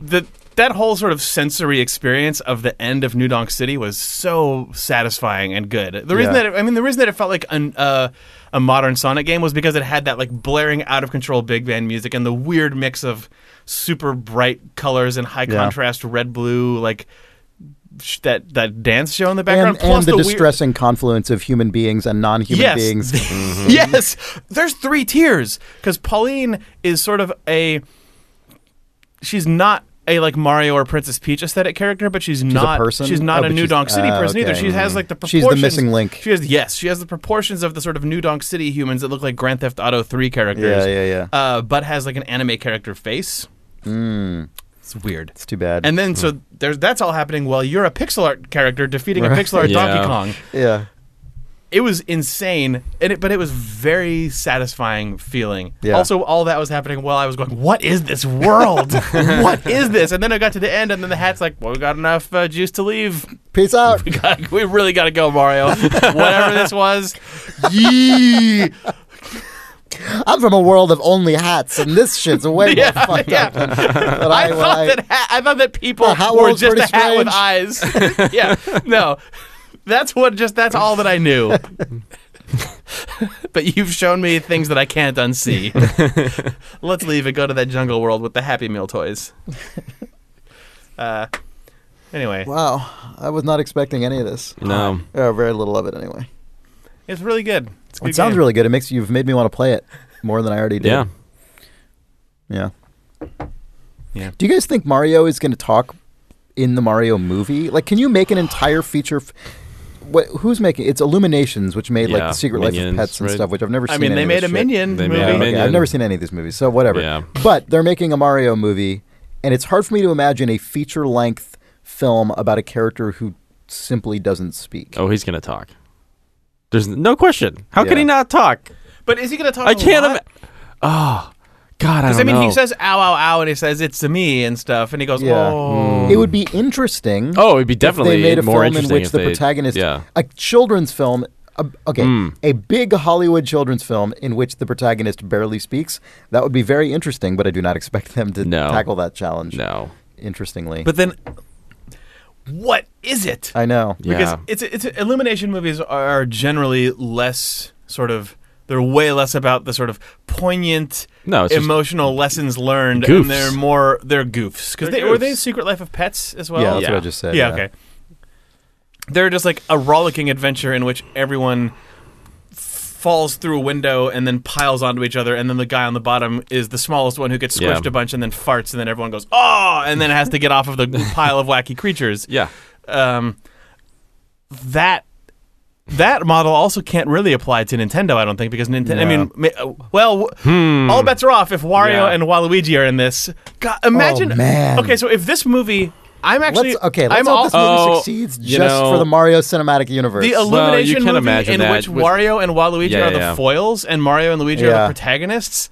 the that whole sort of sensory experience of the end of New Donk City was so satisfying and good. The reason Yeah. that it, I mean, the reason that it felt like an, uh, a modern Sonic game was because it had that like blaring out of control big band music and the weird mix of super bright colors and high Yeah. contrast red blue like that that dance show in the background And, plus and the, weird- distressing confluence of human beings and non-human yes. beings. <laughs> yes. There's three tiers because Pauline is sort of a. She's not a like Mario or Princess Peach aesthetic character, but she's, a not. person? She's not Oh, a but New Donk City ah, person either. okay. She has like the proportions. She's proportions. the missing link. She has yes. She has the proportions of the sort of New Donk City humans that look like Grand Theft Auto Three characters. Yeah, yeah, yeah. Uh, but has like an anime character face. Mm, It's weird. it's too bad. And then so there's that's all happening while you're a pixel art character defeating a pixel art <laughs> Yeah. Donkey Kong yeah, it was insane and it, but it was very satisfying feeling Yeah. also all that was happening while i was going what is this world <laughs> what is this and then i got to the end and then the hat's like well we got enough uh, juice to leave peace out. <laughs> we, got, we really got to go mario <laughs> whatever this was yee I'm from a world of only hats, and this shit's way yeah, more fucked yeah. up. But I, I, well, thought I- that ha- I thought that people were just a pretty hat with eyes. yeah, no, that's what just that's all that I knew. <laughs> but you've shown me things that I can't unsee. <laughs> Let's leave and go to that jungle world with the Happy Meal toys. <laughs> Uh, anyway, wow, I was not expecting any of this. No. Or very little of it, anyway. it's really good. It's a good It sounds game. really good. It makes you've made me want to play it more than I already did. Yeah. Yeah. Yeah. Do you guys think Mario is going to talk in the Mario movie? Like, can you make an entire feature? F- what, who's making? It's Illuminations, which made like Yeah, the Secret Life of Minions, Pets and right. stuff, which I've never seen. I seen. mean, any they of made this a shit. Minion They movie. made a Okay, Minion. I've never seen any of these movies, so whatever. Yeah. But they're making a Mario movie, and it's hard for me to imagine a feature-length film about a character who simply doesn't speak. Oh, he's gonna talk. There's no question. How Yeah. can he not talk? But is he going to talk? I a can't. lot? Ima- oh God, I don't I mean, know. he says "ow, ow, ow," and he says "it's to me" and stuff, and he goes, Yeah. "Oh." It would be interesting. Oh, it'd be definitely if definitely they made a more film in interesting which if the they- protagonist, yeah. a children's film. Uh, okay, Mm. a big Hollywood children's film in which the protagonist barely speaks. That would be very interesting, but I do not expect them to No. tackle that challenge. No. Interestingly, But then, what is it? I know. Yeah. because it's it's illumination movies are generally less sort of they're way less about the sort of poignant No, emotional lessons learned goofs. and they're more they're goofs because They're they were they secret life of pets as well yeah, that's yeah. what I just said. yeah, okay they're just like a rollicking adventure in which everyone falls through a window and then piles onto each other and then the guy on the bottom is the smallest one who gets Yeah. squished a bunch and then farts and then everyone goes oh and then has to get off of the <laughs> pile of wacky creatures yeah. um, that that model also can't really apply to Nintendo, I don't think, because Nintendo. I mean, well, w- all bets are off if Wario Hmm. Yeah. and Waluigi are in this. God, imagine. Oh, man. Okay, so if this movie, I'm actually Let's, okay, let's I'm hope all, this movie Oh, succeeds you just know- for the Mario Cinematic Universe. the Well, Illumination can movie in that which with- Wario and Waluigi Yeah, are the foils and Mario and Luigi are the protagonists.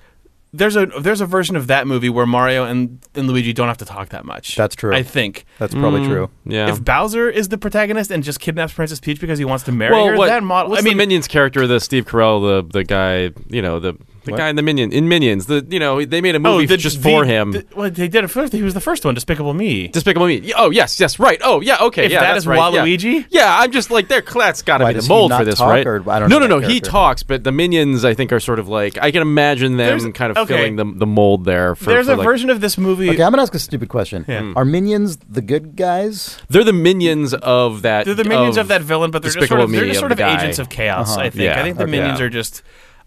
There's a there's a version of that movie where Mario and, and Luigi don't have to talk that much. That's true. I think. That's probably Mm, true. Yeah. If Bowser is the protagonist and just kidnaps Princess Peach because he wants to marry well, her, what, that model. what's I mean, the Minions character? The Steve Carell, the the guy, you know, the the What? guy in the Minion in Minions. The you know they made a oh, movie the, just the- for him. the- well, they did it first. He was the first one, Despicable Me. Despicable Me. Oh yes, yes, right. Oh yeah, okay, If yeah. that's right. Waluigi? Yeah, I'm just like, there. That's got to be the does he mold not for this, talk, right? or- I don't no, know no, that no. He talks, but the minions, I think, are sort of like I can imagine them There's- kind of okay. filling the the mold there. For, There's for, a like- version of this movie. Okay, I'm gonna ask a stupid question. Yeah. Are minions the good guys? They're the minions of that. They're the minions of, that villain, but they're just sort of, they're just of sort the of agents of chaos. Uh-huh. I think. Yeah, I think the okay. minions are just.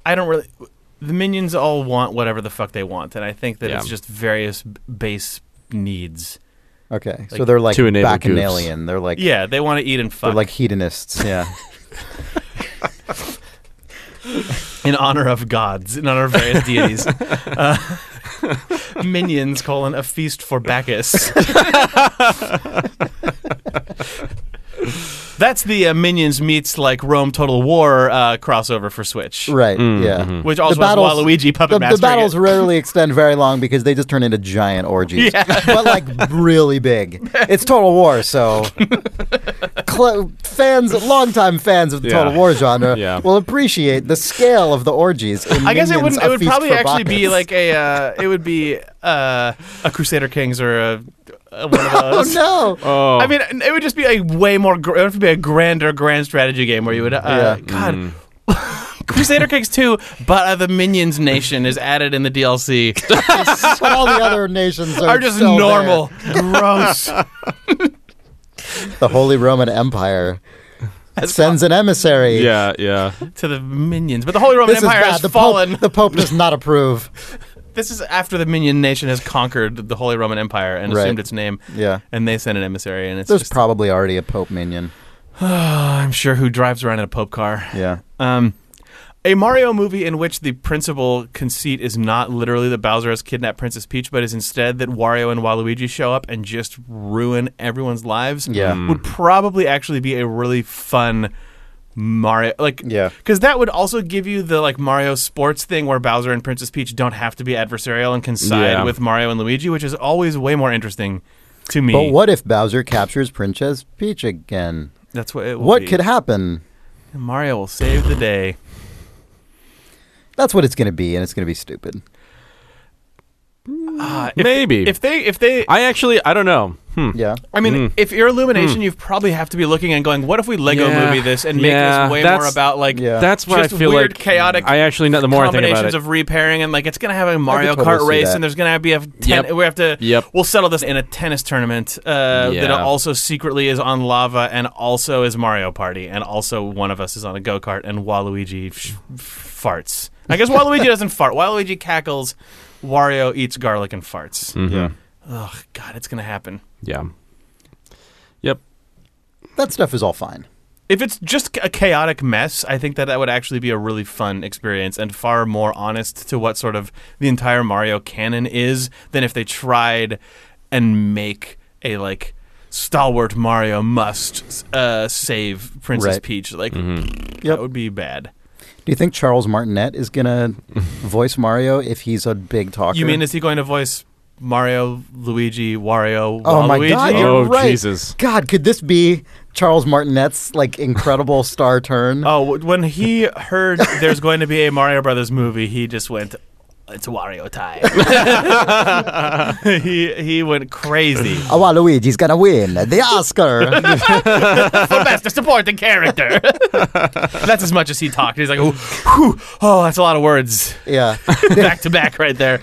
I don't really. The minions all want whatever the fuck they want, and I think that Yeah. it's just various b- base needs. Okay, so they're like to enable bacchanalian. They're like Yeah, they want to eat and fuck. they're like hedonists. Yeah. <laughs> <laughs> in honor of gods, in honor of various deities. <laughs> Uh, minions colon a feast for Bacchus. That's the uh, Minions meets like Rome Total War uh, crossover for Switch, right. Mm, yeah. mhm. which also The has battles- Waluigi puppet The, the mastering battles it. rarely <laughs> extend very long because they just turn into giant orgies, Yeah. <laughs> but like really big. It's Total War, so <laughs> cl- fans, longtime fans of the Yeah. Total War genre, Yeah. will appreciate the scale of the orgies. In I guess it Minions, wouldn't. A It would Feast probably for actually be Bacchus. like a. Uh, it would be uh, a Crusader Kings or a, a one of <laughs> Oh no! Oh, I mean, it would just be a way more. Gr- it would be a grander, grand strategy game where you would. Uh, Yeah. God, Mm. <laughs> Crusader Kings 2, but uh, the Minions Nation is added in the DLC. <laughs> but all the other nations are, Are just still there. normal. Gross. The Holy Roman Empire sends an emissary. yeah, yeah. to the Minions. But the Holy Roman This is Empire bad. has The fallen. Pope, the Pope does not approve. This is after the Minion Nation has conquered the Holy Roman Empire and Right. assumed its name. Yeah. And they send an emissary, and it's There's just, probably already a Pope minion. <sighs> I'm sure who drives around in a Pope car. Yeah. Um, a Mario movie in which the principal conceit is not literally that Bowser has kidnapped Princess Peach, but is instead that Wario and Waluigi show up and just ruin everyone's lives. Yeah. Mm. would probably actually be a really fun Mario like Yeah. because that would also give you the like Mario sports thing where Bowser and Princess Peach don't have to be adversarial and can side Yeah. with Mario and Luigi, which is always way more interesting to me. But what if Bowser captures Princess Peach again? That's what it will What be. could happen? Mario will save the day. That's what it's going to be, and it's going to be stupid. Ah, if, Maybe. if they if they I actually, I don't know. Hmm. Yeah. I mean, Mm. if you're Illumination, you probably have to be looking and going, "What if we Lego Yeah. movie this and make Yeah, this way that's- more about like Yeah. That's what I just feel weird, like. chaotic I actually, know the more I think combinations about it, of repairing and like it's gonna have a Mario totally Kart see race that. and there's gonna be a ten- Yep. we have to Yep. we'll settle this in a tennis tournament uh, that Yeah. also secretly is on lava and also is Mario Party and also one of us is on a go kart and Waluigi sh- farts. I guess Waluigi <laughs> doesn't fart. Waluigi cackles. Wario eats garlic and farts. Mhm. Yeah. Ugh, God, it's gonna happen. yeah, yep. That stuff is all fine. If it's just a chaotic mess, I think that that would actually be a really fun experience and far more honest to what sort of the entire Mario canon is than if they tried and make a like stalwart Mario must uh, save Princess Right. Peach. Like Mhm. that would be bad. Do you think Charles Martinet is gonna <laughs> voice Mario if he's a big talker? You mean is he going to voice Mario, Luigi, Wario, Oh my Waluigi? God! Oh, you're Oh, right. Jesus. God, could this be Charles Martinet's like incredible star turn? Oh, w- when he heard there's going to be a Mario Brothers movie, he just went, "It's Wario time." <laughs> he he went crazy Oh, Waluigi's gonna win the Oscar. <laughs> for best supporting character. <laughs> that's as much as he talked. He's like, "Ooh, whew, "Oh, that's a lot of words yeah, back to back right there."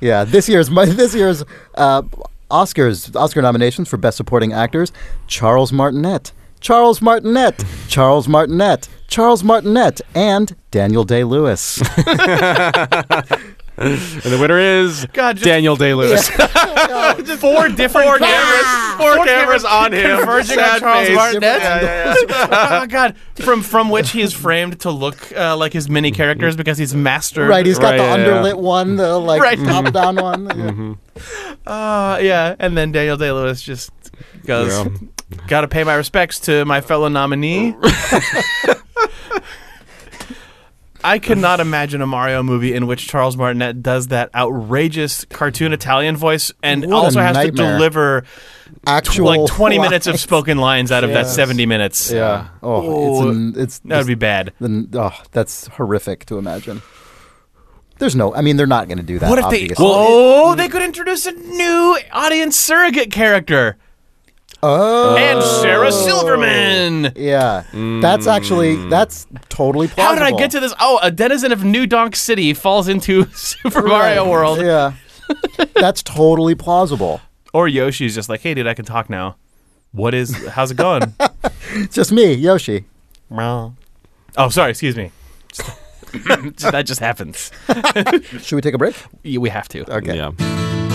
yeah. This year's my this year's uh, Oscars Oscar nominations for Best Supporting Actors: Charles Martinet, Charles Martinet, Charles Martinet, Charles Martinet, and Daniel Day Lewis. <laughs> <laughs> And the winner is God, just- Daniel Day Lewis. <laughs> Four different cameras, Four cameras on him. converging on Charles face. Martinet. Yeah, oh my god! From from which he is framed to look uh, like his mini characters because he's mastered. right, he's got Right, the yeah, yeah. underlit one, the like Right. top down one. Uh, yeah, and then Daniel Day Lewis just goes, Yeah. "Got to pay my respects to my fellow nominee." <laughs> I cannot imagine a Mario movie in which Charles Martinet does that outrageous cartoon Italian voice and What also has nightmare. to deliver Actual like 20 <laughs> minutes of spoken lines out of that 70 minutes. Yeah. Oh, it's an, it's That would be bad. Oh, that's horrific to imagine. There's no. I mean, they're not going to do that. What if they? oh, they could introduce a new audience surrogate character Oh. and Sarah oh. Silverman. Yeah, that's actually hmm. that's totally plausible. How did I get to this? Oh, a denizen of New Donk City falls into <laughs> Super Mario World. Yeah, that's totally plausible. Or Yoshi's just like, hey, dude, I can talk now. What is? How's it going? It's <laughs> just me, Yoshi. oh, sorry. Excuse me. <laughs> That just happens. Should we take a break? We have to. Okay. Yeah.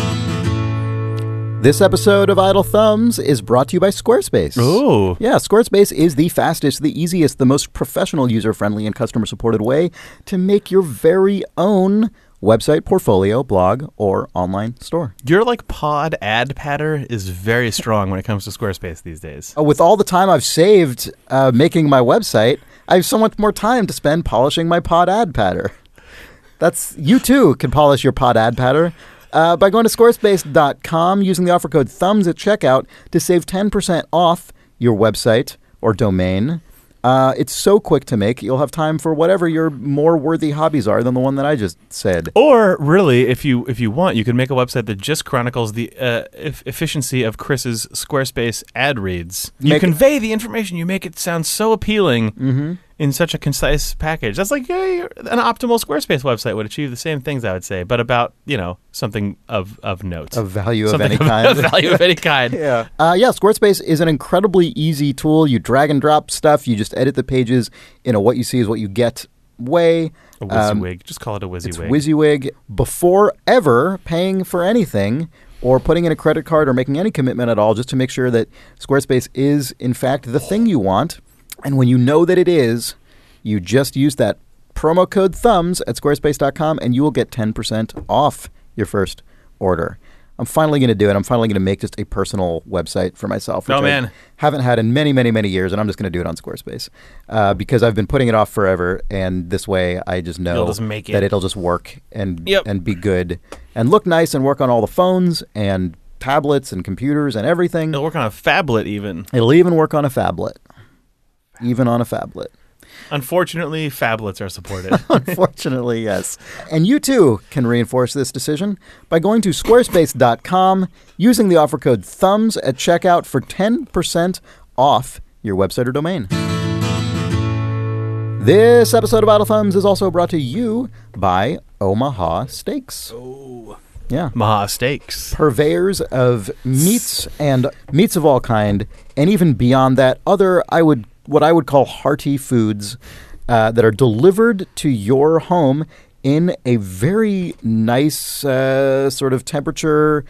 This episode of Idle Thumbs is brought to you by Squarespace. Ooh. Yeah, Squarespace is the fastest, the easiest, the most professional, user friendly, and customer supported way to make your very own website, portfolio, blog, or online store. Your like pod ad patter is very strong when it comes to Squarespace these days. Uh, With all the time I've saved uh, making my website, I have so much more time to spend polishing my pod ad patter. That's you too can polish your pod ad patter uh, by going to squarespace.com using the offer code thumbs at checkout to save 10% off your website or domain. Uh, it's so quick to make, you'll have time for whatever your more worthy hobbies are than the one that I just said. Or really, if you if you want, you can make a website that just chronicles the uh, eff- efficiency of Chris's Squarespace ad reads. You Make- convey the information. You make it sound so appealing Mm-hmm. In such a concise package. That's like uh, an optimal Squarespace website would achieve the same things, I would say, but about you know something of of note, Of value of something any <laughs> kind. of value of any kind. <laughs> Yeah. Uh, yeah, Squarespace is an incredibly easy tool. You drag and drop stuff. You just edit the pages in a what you see is what you get way. A Um, WYSIWYG. Just call it a It's WYSIWYG. WYSIWYG before ever paying for anything or putting in a credit card or making any commitment at all just to make sure that Squarespace is, in fact, the thing you want. And when you know that it is, you just use that promo code thumbs at squarespace.com and you will get 10% off your first order. I'm finally going to do it. I'm finally going to make just a personal website for myself. Oh, which I man. haven't had in many, many, many years, and I'm just going to do it on Squarespace uh, because I've been putting it off forever. And this way, I just know just make that it. it'll just work and Yep. and be good and look nice and work on all the phones and tablets and computers and everything. It'll work on a phablet even. It'll even work on a phablet, even on a phablet. Unfortunately, phablets are supported. <laughs> Unfortunately, yes. And you too can reinforce this decision by going to squarespace.com using the offer code thumbs at checkout for 10% off your website or domain. This episode of Idle Thumbs is also brought to you by Omaha Steaks. oh. Yeah. Maha Steaks. Purveyors of meats and meats of all kind, and even beyond that, other I would what I would call hearty foods uh, that are delivered to your home in a very nice uh, sort of temperature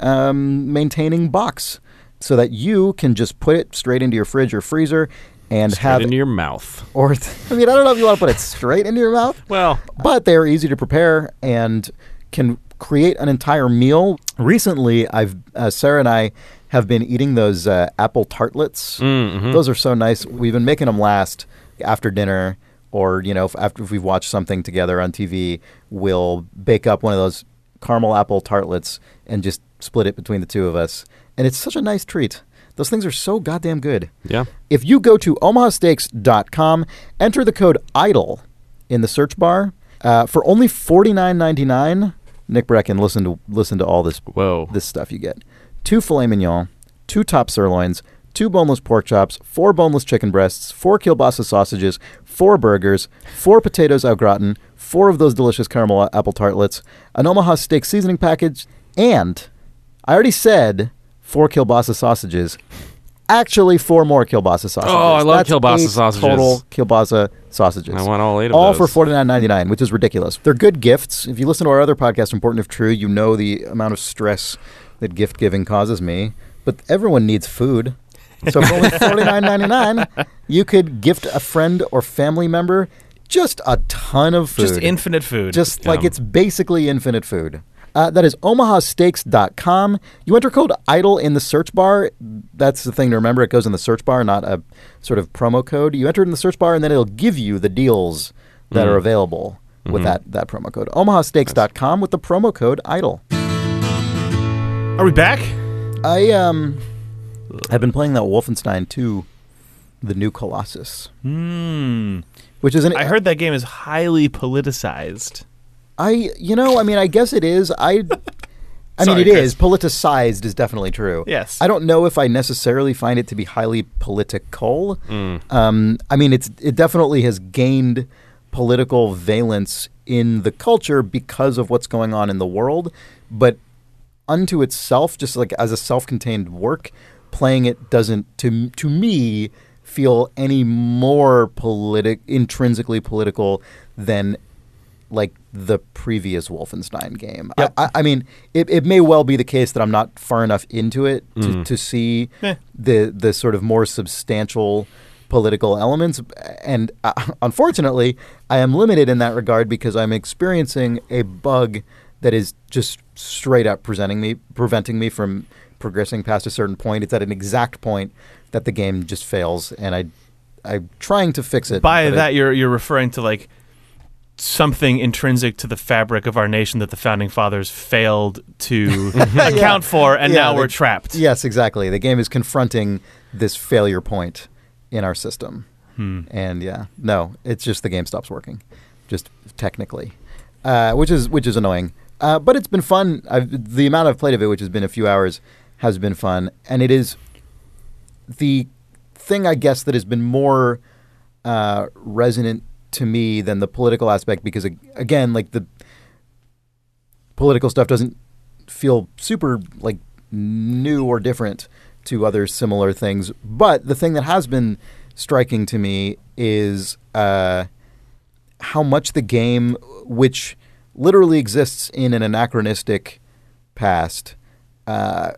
um, maintaining box, so that you can just put it straight into your fridge or freezer and Straight have into your mouth. or <laughs> I mean I don't know if you want to put it straight into your mouth Well, but they are easy to prepare and can create an entire meal. Recently, I've uh, Sarah and I have been eating those uh, apple tartlets. Mm, mhm. Those are so nice. We've been making them last after dinner or you know if, after if we've watched something together on TV, we'll bake up one of those caramel apple tartlets and just split it between the two of us. And it's such a nice treat. Those things are so goddamn good. Yeah. If you go to omahasteaks.com, enter the code IDLE in the search bar uh, for only forty nine ninety nine. Nick Breckon, listen to listen to all this Whoa. this stuff you get: two filet mignon, two top sirloins, two boneless pork chops, four boneless chicken breasts, four kielbasa sausages, four burgers, four potatoes au gratin, four of those delicious caramel apple tartlets, an Omaha steak seasoning package, and I already said four kielbasa sausages. Actually, four more kielbasa sausages. Oh, I love That's kielbasa eight sausages. Total kielbasa sausages. I want all eight of All those. All for forty nine ninety nine, which is ridiculous. They're good gifts. If you listen to our other podcast, Important If True, you know the amount of stress that gift giving causes me. But everyone needs food. So for only forty nine ninety nine, you could gift a friend or family member just a ton of food. Just infinite food. Just like it's basically infinite food. Uh, that is omahasteaks.com. You enter code IDLE in the search bar. That's the thing to remember. It goes in the search bar, not a sort of promo code. You enter it in the search bar, and then it'll give you the deals that Mm-hmm. are available with that, that promo code. omahasteaks.com with the promo code IDLE. Are we back? I um, I've been playing that Wolfenstein 2, The New Colossus, Hmm. which is an. I heard that game is highly politicized. I you know I mean I guess it is I. I <laughs> Sorry, mean, it Chris. is politicized is definitely true. Yes. I don't know if I necessarily find it to be highly political. Mm. Um, I mean, it's it definitely has gained political valence in the culture because of what's going on in the world, but unto itself, just like as a self-contained work, playing it doesn't to to me feel any more politic intrinsically political than like the previous Wolfenstein game. Yep. I, I, mean, it, it may well be the case that I'm not far enough into it to, to see Eh. the the sort of more substantial political elements, and uh, <laughs> unfortunately, I am limited in that regard because I'm experiencing a bug that is just straight up presenting me preventing me from progressing past a certain point. It's at an exact point that the game just fails, and I I'm trying to fix it. By that, you're you're referring to like something intrinsic to the fabric of our nation that the founding fathers failed to <laughs> account for, and Yeah, now we're trapped. Yes, exactly. The game is confronting this failure point in our system. Hmm. And yeah, no, it's just the game stops working, just technically, uh, which is which is annoying. Uh, but it's been fun. I've, the amount I've played of it, which has been a few hours, has been fun, and it is the thing I guess that has been more uh, resonant to me than the political aspect because again, like the political stuff doesn't feel super like new or different to other similar things. But the thing that has been striking to me is uh, how much the game, which literally exists in an anachronistic past, uh,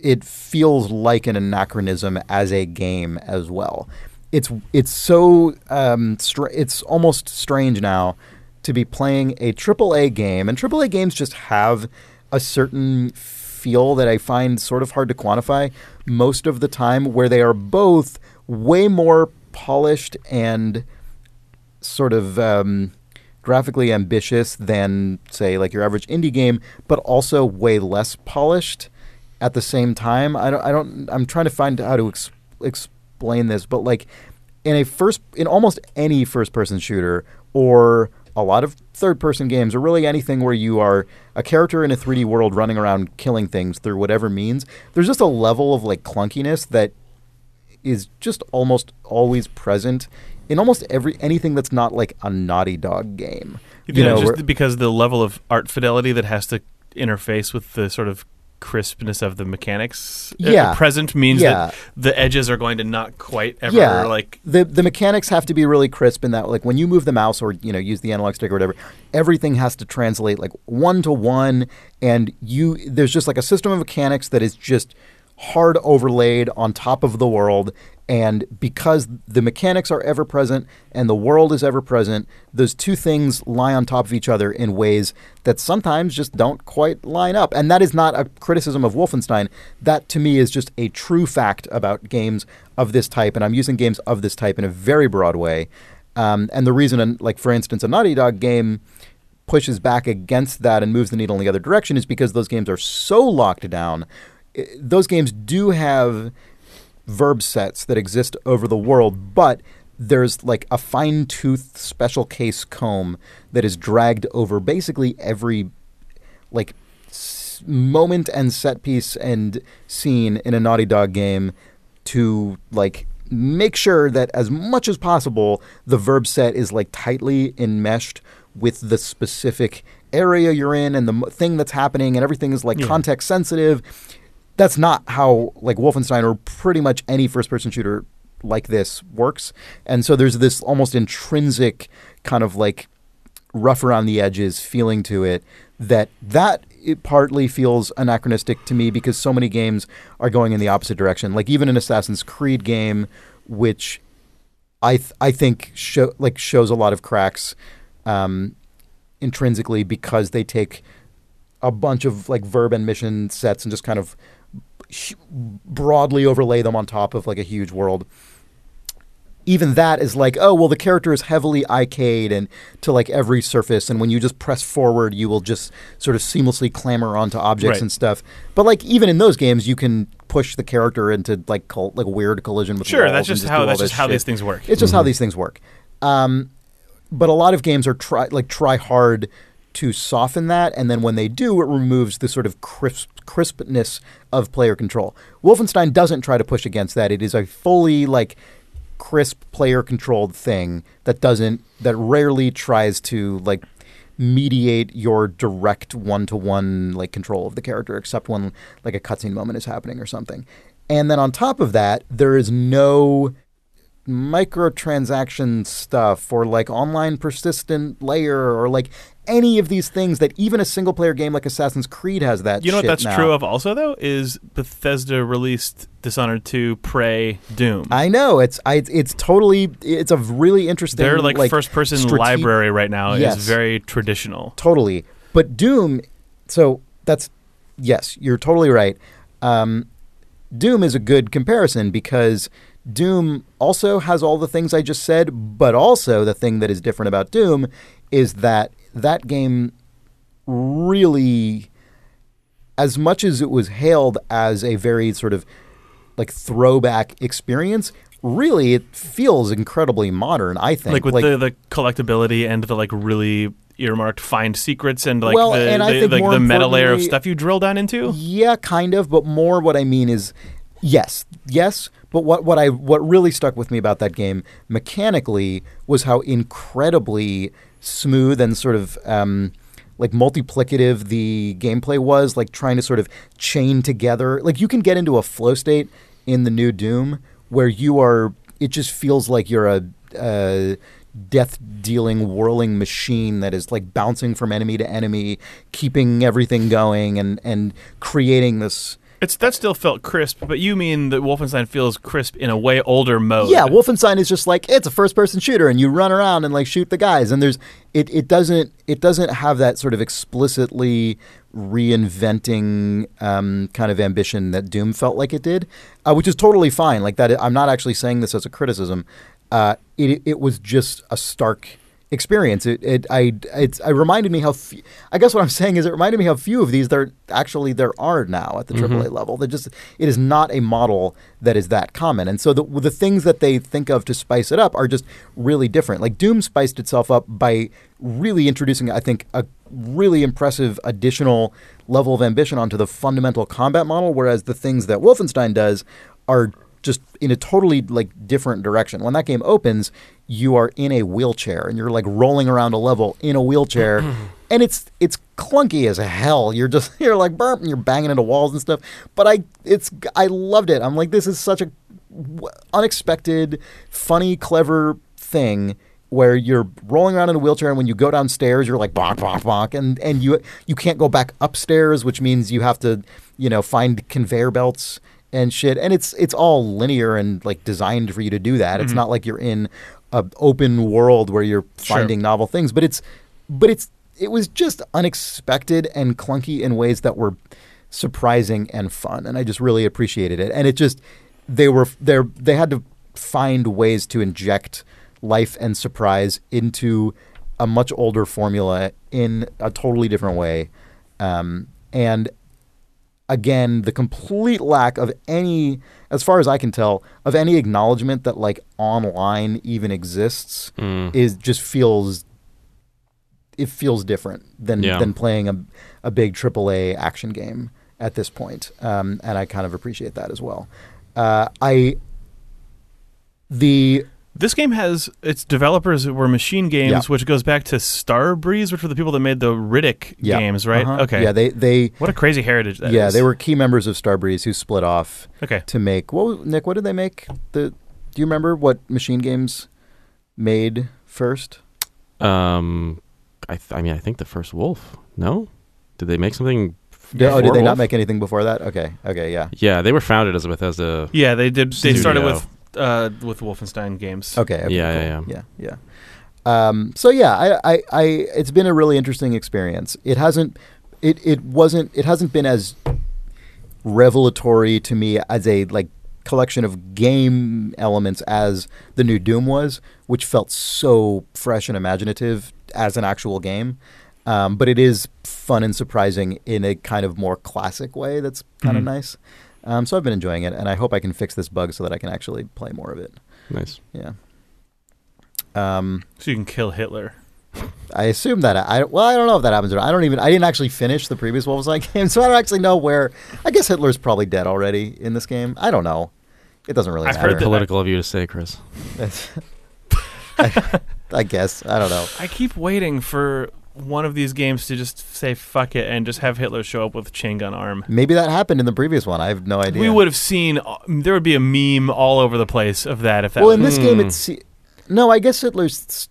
it feels like an anachronism as a game as well. It's it's so um, str- it's almost strange now to be playing a AAA game, and AAA games just have a certain feel that I find sort of hard to quantify most of the time, where they are both way more polished and sort of um, graphically ambitious than, say, like your average indie game, but also way less polished at the same time. I don't. I don't. I'm trying to find how to ex- explain this, but like in a first, in almost any first-person shooter or a lot of third-person games, or really anything where you are a character in a 3D world running around killing things through whatever means, there's just a level of like clunkiness that is just almost always present in almost every anything that's not like a Naughty Dog game. You know, where- just because the level of art fidelity that has to interface with the sort of crispness of the mechanics uh, Yeah. present means Yeah. that the edges are going to not quite ever yeah, like the the mechanics have to be really crisp in that like when you move the mouse or you know use the analog stick or whatever, everything has to translate like one to one, and you there's just like a system of mechanics that is just hard overlaid on top of the world. And because the mechanics are ever present and the world is ever present, those two things lie on top of each other in ways that sometimes just don't quite line up. And that is not a criticism of Wolfenstein. That to me is just a true fact about games of this type. And I'm using games of this type in a very broad way. Um, and the reason, like for instance, a Naughty Dog game pushes back against that and moves the needle in the other direction is because those games are so locked down. Those games do have verb sets that exist over the world, but there's like a fine tooth special case comb that is dragged over basically every like s- moment and set piece and scene in a Naughty Dog game to like make sure that as much as possible the verb set is like tightly enmeshed with the specific area you're in and the m- thing that's happening and everything is like Yeah. context sensitive that's not how like Wolfenstein or pretty much any first person shooter like this works. And so there's this almost intrinsic kind of like rough around the edges feeling to it that that it partly feels anachronistic to me because so many games are going in the opposite direction. Like even an Assassin's Creed game which I th- I think show like shows a lot of cracks um, intrinsically because they take a bunch of like verb and mission sets and just kind of broadly overlay them on top of like a huge world. Even that is like, oh well, the character is heavily arcade and to like every surface, and when you just press forward, you will just sort of seamlessly clamber onto objects Right. and stuff. But like even in those games, you can push the character into like col- like weird collision with Sure, walls that's and just how that's just how shit. these things work. It's just how these things work. Um, but a lot of games are try like try hard to soften that, and then when they do, it removes the sort of crisp crispness of player control. Wolfenstein doesn't try to push against that. It is a fully like crisp player controlled thing that doesn't that rarely tries to like mediate your direct one to one like control of the character, except when like a cutscene moment is happening or something. And then on top of that, there is no microtransaction stuff or like online persistent layer or like any of these things that even a single player game like Assassin's Creed has that You know what that's now. true of also though is Bethesda released Dishonored 2, Prey, Doom. I know it's I, it's totally it's a really interesting Their like, first person strate- library right now Yes. is very traditional. totally. But Doom, so that's yes, you're totally right. Um, Doom is a good comparison because Doom also has all the things I just said, but also the thing that is different about Doom is that that game really, as much as it was hailed as a very sort of like throwback experience, really it feels incredibly modern. I think, Like with the, the collectability and the like really earmarked find secrets and like Well, the, and the, like the meta layer of stuff you drill down into. Yeah, kind of, but more what I mean is yes, yes, but what what I what really stuck with me about that game mechanically was how incredibly smooth and sort of um like multiplicative the gameplay was, like trying to sort of chain together. Like you can get into a flow state in the new Doom where you are it just feels like you're a uh death dealing whirling machine that is like bouncing from enemy to enemy keeping everything going and and creating this It's that still felt crisp, but you mean that Wolfenstein feels crisp in a way older mode. yeah wolfenstein is just like it's a first person shooter and you run around and like shoot the guys and there's it, it doesn't it doesn't have that sort of explicitly reinventing um, kind of ambition that doom felt like it did uh, which is totally fine like that i'm not actually saying this as a criticism uh, it, it was just a stark experience. It, it i it's it reminded me how fe- i guess what i'm <laughs> saying is it reminded me how few of these there actually there are now at the mm-hmm. aaa level. They just it is not a model that is that common. And so the the things that they think of to spice it up are just really different. Like doom spiced itself up by really introducing i think a really impressive additional level of ambition onto the fundamental combat model whereas the things that wolfenstein does are just in a totally like different direction. When that game opens, you are in a wheelchair and you're like rolling around a level in a wheelchair, <laughs> and it's it's clunky as hell. You're just <laughs> you're like burp and you're banging into walls and stuff. But I it's I loved it. I'm like this is such a w- unexpected, funny, clever thing where you're rolling around in a wheelchair and when you go downstairs you're like bonk bonk bonk and and you you can't go back upstairs which means you have to you know find conveyor belts and shit. And it's it's all linear and like designed for you to do that. It's Mhm. not like you're in a open world where you're Sure. finding novel things, but it's but it's it was just unexpected and clunky in ways that were surprising and fun, and I just really appreciated it. And it just they were they they had to find ways to inject life and surprise into a much older formula in a totally different way, um, and again the complete lack of any as far as i can tell of any acknowledgement that like online even exists Mm. is just feels it feels different than Yeah. than playing a a big AAA action game at this point, um, and I kind of appreciate that as well. Uh, I the This game has its developers were Machine Games, Yeah. which goes back to Starbreeze, which were the people that made the Riddick yeah, games, right? uh-huh. Okay. yeah they they what a crazy heritage that is. yeah they were key members of Starbreeze who split off Okay. to make what Nick what did they make the do you remember what Machine Games made first? Um, I, th- I mean, I think the first Wolf. No, did they make something? Did- oh, did before they not make anything before that? Okay, okay, yeah. Yeah, they were founded as Bethesda. Yeah, they did. They started with uh, with Wolfenstein games. Okay. okay Yeah, cool. yeah, yeah, yeah. Um, so yeah, I, I, I, it's been a really interesting experience. It hasn't, it, it wasn't, it hasn't been as revelatory to me as a like collection of game elements as the new Doom was, which felt so fresh and imaginative as an actual game. Um, but it is fun and surprising in a kind of more classic way. That's kind of Mhm. nice. Um, so I've been enjoying it, and I hope I can fix this bug so that I can actually play more of it. Nice. Yeah. Um, So you can kill Hitler. I assume that I well, I don't know if that happens or not. I don't even. I didn't actually finish the previous Wolfenstein <laughs> game, so I don't actually know where. I guess Hitler's probably dead already in this game. I don't know. It doesn't really I've matter. heard that- Political of you to say, Chris. <laughs> I, I guess I don't know. I keep waiting for one of these games to just say fuck it and just have Hitler show up with a chain gun arm. Maybe that happened in the previous one. I have no idea. We would have seen. uh, There would be a meme all over the place of that if that. Well, was, in this game, Hmm. it's no. I guess Hitler's.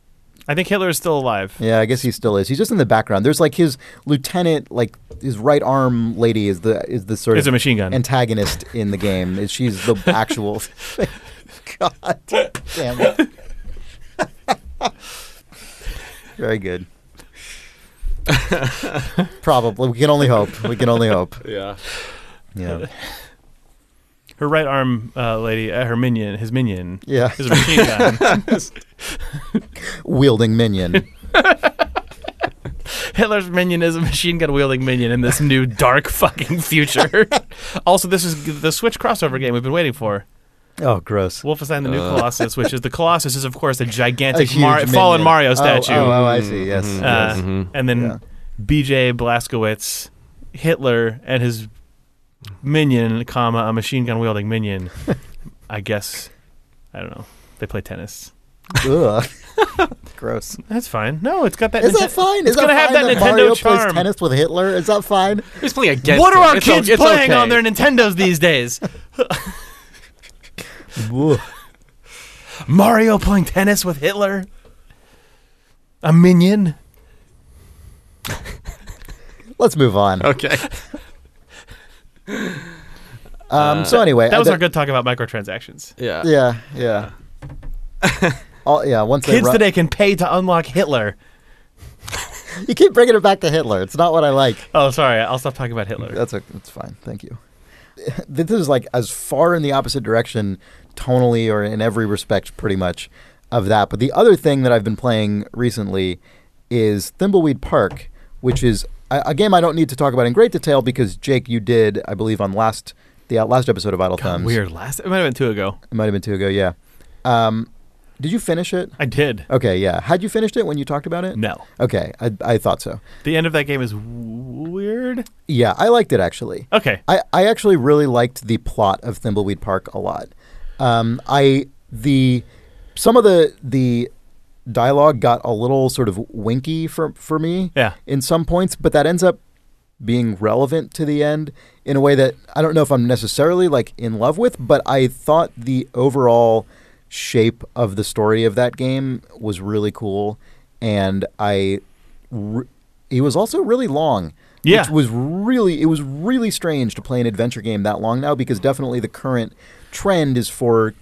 I think Hitler is still alive. Yeah, I guess he still is. He's just in the background. There's like his lieutenant, like his right arm lady, is the is the sort It's a machine gun. antagonist in the game. Is she's the <laughs> actual? <laughs> God damn it! <laughs> Very good. <laughs> Probably. We can only hope. We can only hope. <laughs> Yeah. Yeah. <laughs> her right arm uh, lady, uh, her minion, his minion, Yeah. is a machine gun. Wielding minion. Hitler's minion is a machine gun wielding minion in this new dark fucking future. also, this is the Switch crossover game we've been waiting for. Oh, gross. Wolfenstein: The New Uh. Colossus, which is the <laughs> Colossus is of course a A gigantic huge Mar- fallen. Mario Oh, statue, Oh, oh, I see. Yes. Mhm. Uh, yes. Mhm. and then Yeah. BJ Blazkowicz, Hitler, and his minion, comma a machine gun wielding minion. <laughs> I guess I don't know. They play tennis. Ugh. <laughs> Gross. That's fine. No, it's got that. Is Ninten- that fine? It's Is gonna have fine that Nintendo Mario charm. plays tennis with Hitler? Is that fine? He's playing against. What are him. our It's kids it's playing okay. on their Nintendos these days? Ugh. Mario playing tennis with Hitler? A minion? Let's move on. Okay. Um, so anyway, That was uh, our good talk about microtransactions. Yeah. Yeah, yeah. <laughs> All, yeah, once they Kids run- today can pay to unlock Hitler. <laughs> you keep bringing it back to Hitler. It's not what I like. Oh, sorry. I'll stop talking about Hitler. That's a, that's fine. Thank you. This is like as far in the opposite direction, tonally or in every respect, pretty much of that. But the other thing that I've been playing recently is Thimbleweed Park, which is a, a game I don't need to talk about in great detail because Jake, you did, I believe, on last the uh, last episode of Idle God, Thumbs. weird. Last it might have been two ago. It might have been two ago. Yeah. Um, did you finish it? I did. Okay. Yeah. Had you finished it when you talked about it? No. Okay. I, I thought so. The end of that game is weird. Yeah, I liked it actually. Okay. I, I actually really liked the plot of Thimbleweed Park a lot. Um, I the some of the the dialogue got a little sort of winky for for me Yeah. in some points, but that ends up being relevant to the end in a way that I don't know if I'm necessarily like in love with, but I thought the overall shape of the story of that game was really cool, and I re- he was also really long. Yeah. which was really it was really strange to play an adventure game that long now because definitely the current trend is for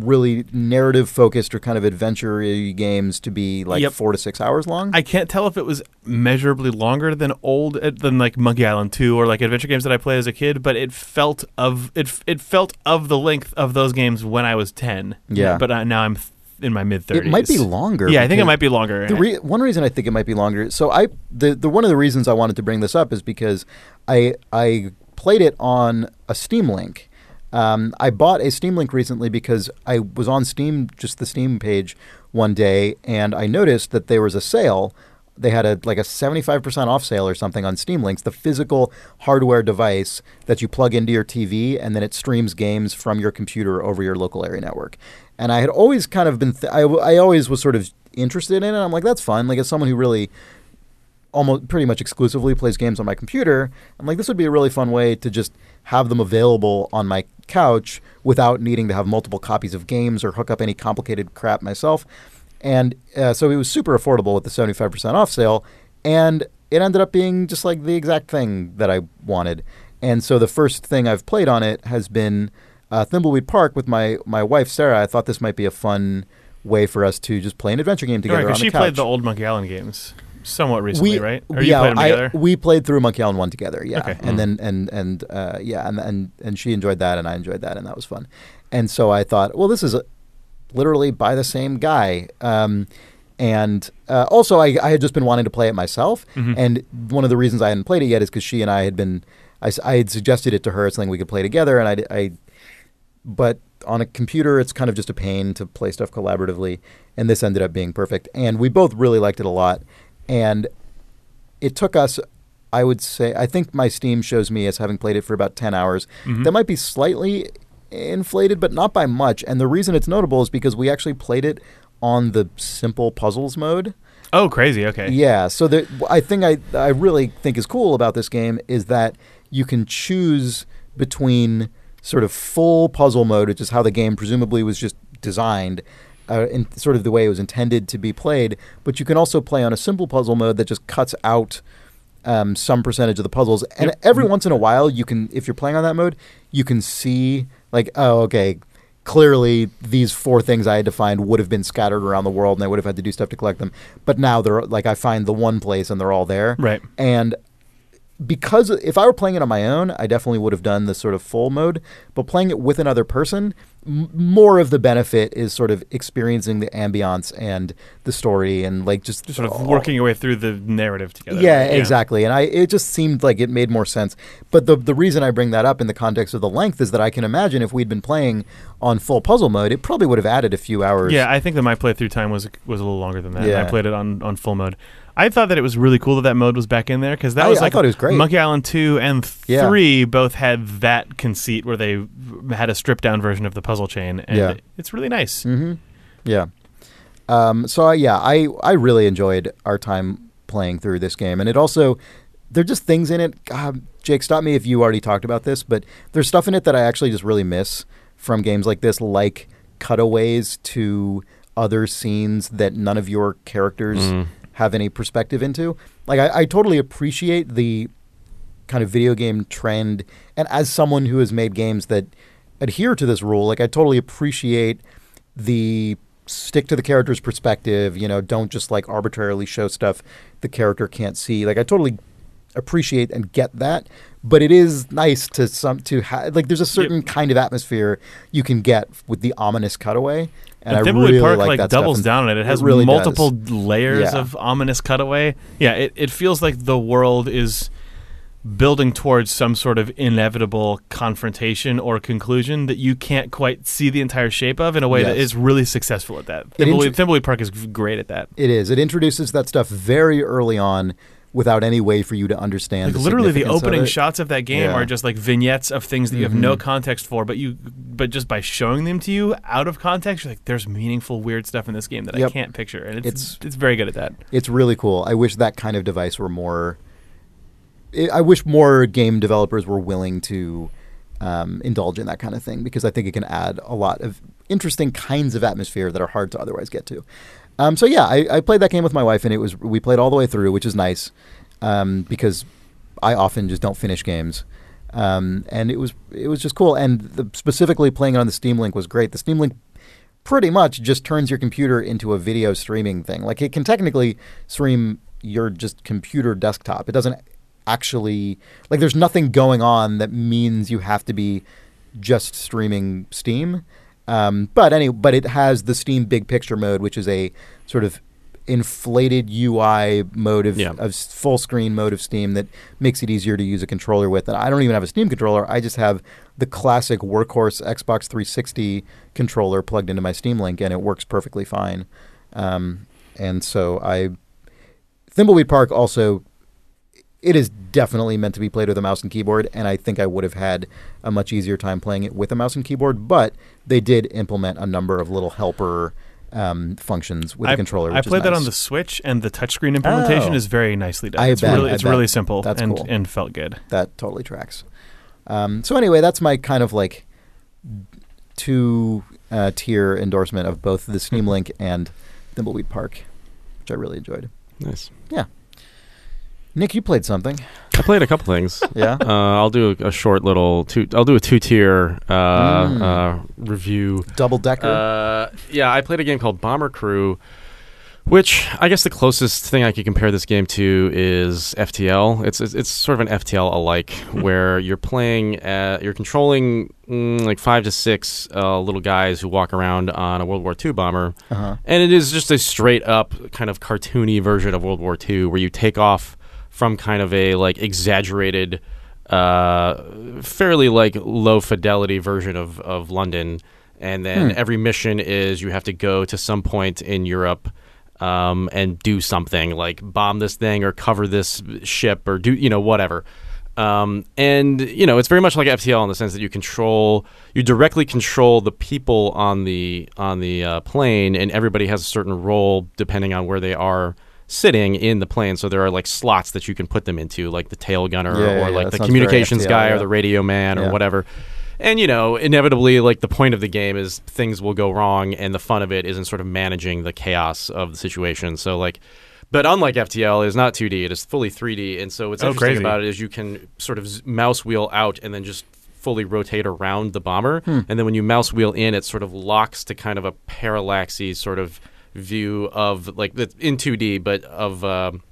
really narrative focused or kind of adventure games to be like Yep. four to six hours long. I can't tell if it was measurably longer than old uh, than like Monkey Island 2 or like adventure games that I played as a kid, but it felt of it it felt of the length of those games when I was 10. Yeah. But uh, now I'm th- in my mid 30s. it might be longer. Yeah, I think it might be longer. The re- one reason I think it might be longer. So I the, the one of the reasons I wanted to bring this up is because I I played it on a Steam Link. Um, I bought a Steam Link recently because I was on Steam, just the Steam page one day, and I noticed that there was a sale. They had a like a seventy five percent off sale or something on Steam Links, the physical hardware device that you plug into your TV, and then it streams games from your computer over your local area network. And I had always kind of been, th- I always was sort of interested in it. I'm like, that's fun. Like as someone who really almost pretty much exclusively plays games on my computer, I'm like, this would be a really fun way to just have them available on my couch without needing to have multiple copies of games or hook up any complicated crap myself. And uh, so it was super affordable with the 75% off sale. And it ended up being just like the exact thing that I wanted. And so the first thing I've played on it has been uh, Thimbleweed Park with my, my wife, Sarah. I thought this might be a fun way for us to just play an adventure game together Right, on the she couch. played the old Monkey Island games somewhat recently, we, right? Or you yeah, I- together? we played through Monkey Island one together. Yeah, Okay. and then and and uh, yeah, and, and and she enjoyed that, and I enjoyed that, and that was fun. And so I thought, well, this is a, literally by the same guy. Um, and uh, also, I, I had just been wanting to play it myself, Mhm. and one of the reasons I hadn't played it yet is because she and I had been, I, I had suggested it to her as something we could play together, and I, I, but on a computer, it's kind of just a pain to play stuff collaboratively, and this ended up being perfect, and we both really liked it a lot, and it took us. I would say I think my Steam shows me as having played it for about ten hours. Mhm. That might be slightly inflated, but not by much. And the reason it's notable is because we actually played it on the simple puzzles mode. oh, crazy. Okay. Yeah. So the I think I I really think is cool about this game is that you can choose between sort of full puzzle mode, which is how the game presumably was just designed. Uh, in sort of the way it was intended to be played, but you can also play on a simple puzzle mode that just cuts out um, some percentage of the puzzles. And Yep. every once in a while, you can, if you're playing on that mode, you can see like, oh, okay, clearly these four things I had to find would have been scattered around the world, and I would have had to do stuff to collect them. But now they're like, I find the one place, and they're all there. Right. And because if I were playing it on my own, I definitely would have done the sort of full mode. But playing it with another person, m- more of the benefit is sort of experiencing the ambiance and the story, and like just, Just sort of working your way through the narrative together. yeah, exactly. And I it just seemed like it made more sense. But the the reason I bring that up in the context of the length is that I can imagine if we'd been playing on full puzzle mode, it probably would have added a few hours. Yeah, I think that my playthrough time was was a little longer than that. Yeah. I played it on, on full mode. I thought that it was really cool that that mode was back in there because that I- was I like thought it was great. Monkey Island two and Yeah. three both had that conceit where they had a stripped down version of the puzzle chain, and Yeah. it's really nice. hmm Yeah. Um, so I- yeah, I I really enjoyed our time playing through this game, and it also there are just things in it. God, Jake, stop me if you already talked about this, but there's stuff in it that I actually just really miss from games like this, like cutaways to other scenes that none of your characters Mm. Have any perspective into. Like I, I totally appreciate the kind of video game trend, and as someone who has made games that adhere to this rule, like I totally appreciate the stick to the character's perspective. You know, don't just like arbitrarily show stuff the character can't see. Like I totally appreciate and get that, but it is nice to some to ha- like there's a certain kind of atmosphere you can get with the ominous cutaway. And, I Thimbleweed really Park like, like that doubles and down on it. It has really multiple does. layers Yeah. of ominous cutaway. Yeah, it, it feels like the world is building towards some sort of inevitable confrontation or conclusion that you can't quite see the entire shape of in a way that Yes. is really successful at that. It Thimbleweed, intro- Thimbleweed Park is great at that. It is. It introduces that stuff very early on without any way for you to understand. Like the literally, the opening shots of that game Yeah. are just like vignettes of things that you have no Mhm. context for, but you, but just by showing them to you out of context, you're like, "There's meaningful, weird stuff in this game that I can't picture," and it's, It's- it's very good at that. It's really cool. I wish that kind of device were more. I I wish more game developers were willing to um, indulge in that kind of thing because I think it can add a lot of interesting kinds of atmosphere that are hard to otherwise get to. Um, so yeah, I, I played that game with my wife and it was we played all the way through, which is nice um, because I often just don't finish games. Um, and it was it was just cool. And the, specifically playing it on the Steam Link was great. The Steam Link pretty much just turns your computer into a video streaming thing. Like it can technically stream your just computer desktop. It doesn't actually like there's nothing going on that means you have to be just streaming Steam. Um, but anyway, but it has the Steam Big Picture mode, which is a sort of inflated UI mode of, Yeah. of full screen mode of Steam that makes it easier to use a controller with. And I don't even have a Steam controller. I just have the classic workhorse Xbox 360 controller plugged into my Steam Link, and it works perfectly fine. Um, and so I, Thimbleweed Park also, it is definitely meant to be played with a mouse and keyboard, and I think I would have had a much easier time playing it with a mouse and keyboard. But they did implement a number of little helper um, functions with I, the controller. I which is played that on the Switch, and the touchscreen implementation Oh. is very nicely done. I it's bet, really, I it's bet. really simple That's and cool. and felt good. that totally tracks. Um, so anyway, that's my kind of like two uh, tier endorsement of both the Steam Link and Thimbleweed Park, which I really enjoyed. Nice. Nick, you played something, I played a couple things. <laughs> yeah? Uh, I'll do a, a short little two. I'll do a two tier uh, Mm. uh, review. Double decker. Uh, yeah, I played a game called Bomber Crew, which I guess the closest thing I could compare this game to is FTL. It's it's, it's sort of an FTL alike, where you're playing, at, you're controlling mm, like five to six uh, little guys who walk around on a World War II bomber, uh-huh. and it is just a straight up kind of cartoony version of World War II, where you take off from kind of a like exaggerated, uh, fairly like low fidelity version of of London, and then Hmm. every mission is you have to go to some point in Europe. Um, and do something like bomb this thing or cover this ship or do you know whatever. Um, and you know it's very much like FTL in the sense that you control, you directly control the people on the on the uh, plane, and everybody has a certain role depending on where they are sitting in the plane. So there are like slots that you can put them into, like the tail gunner Yeah, yeah, or yeah, like the communications FTL, guy yeah. or the radio man or Yeah. whatever. And you know, inevitably, like the point of the game is things will go wrong, and the fun of it is in sort of managing the chaos of the situation. So like. But unlike FTL, it is not 2D; it is fully 3D. And so what's Oh, interesting crazy. about it is you can sort of mouse wheel out and then just fully rotate around the bomber. Hmm. And then when you mouse wheel in, it sort of locks to kind of a parallaxy sort of view of like the, in 2D, but of um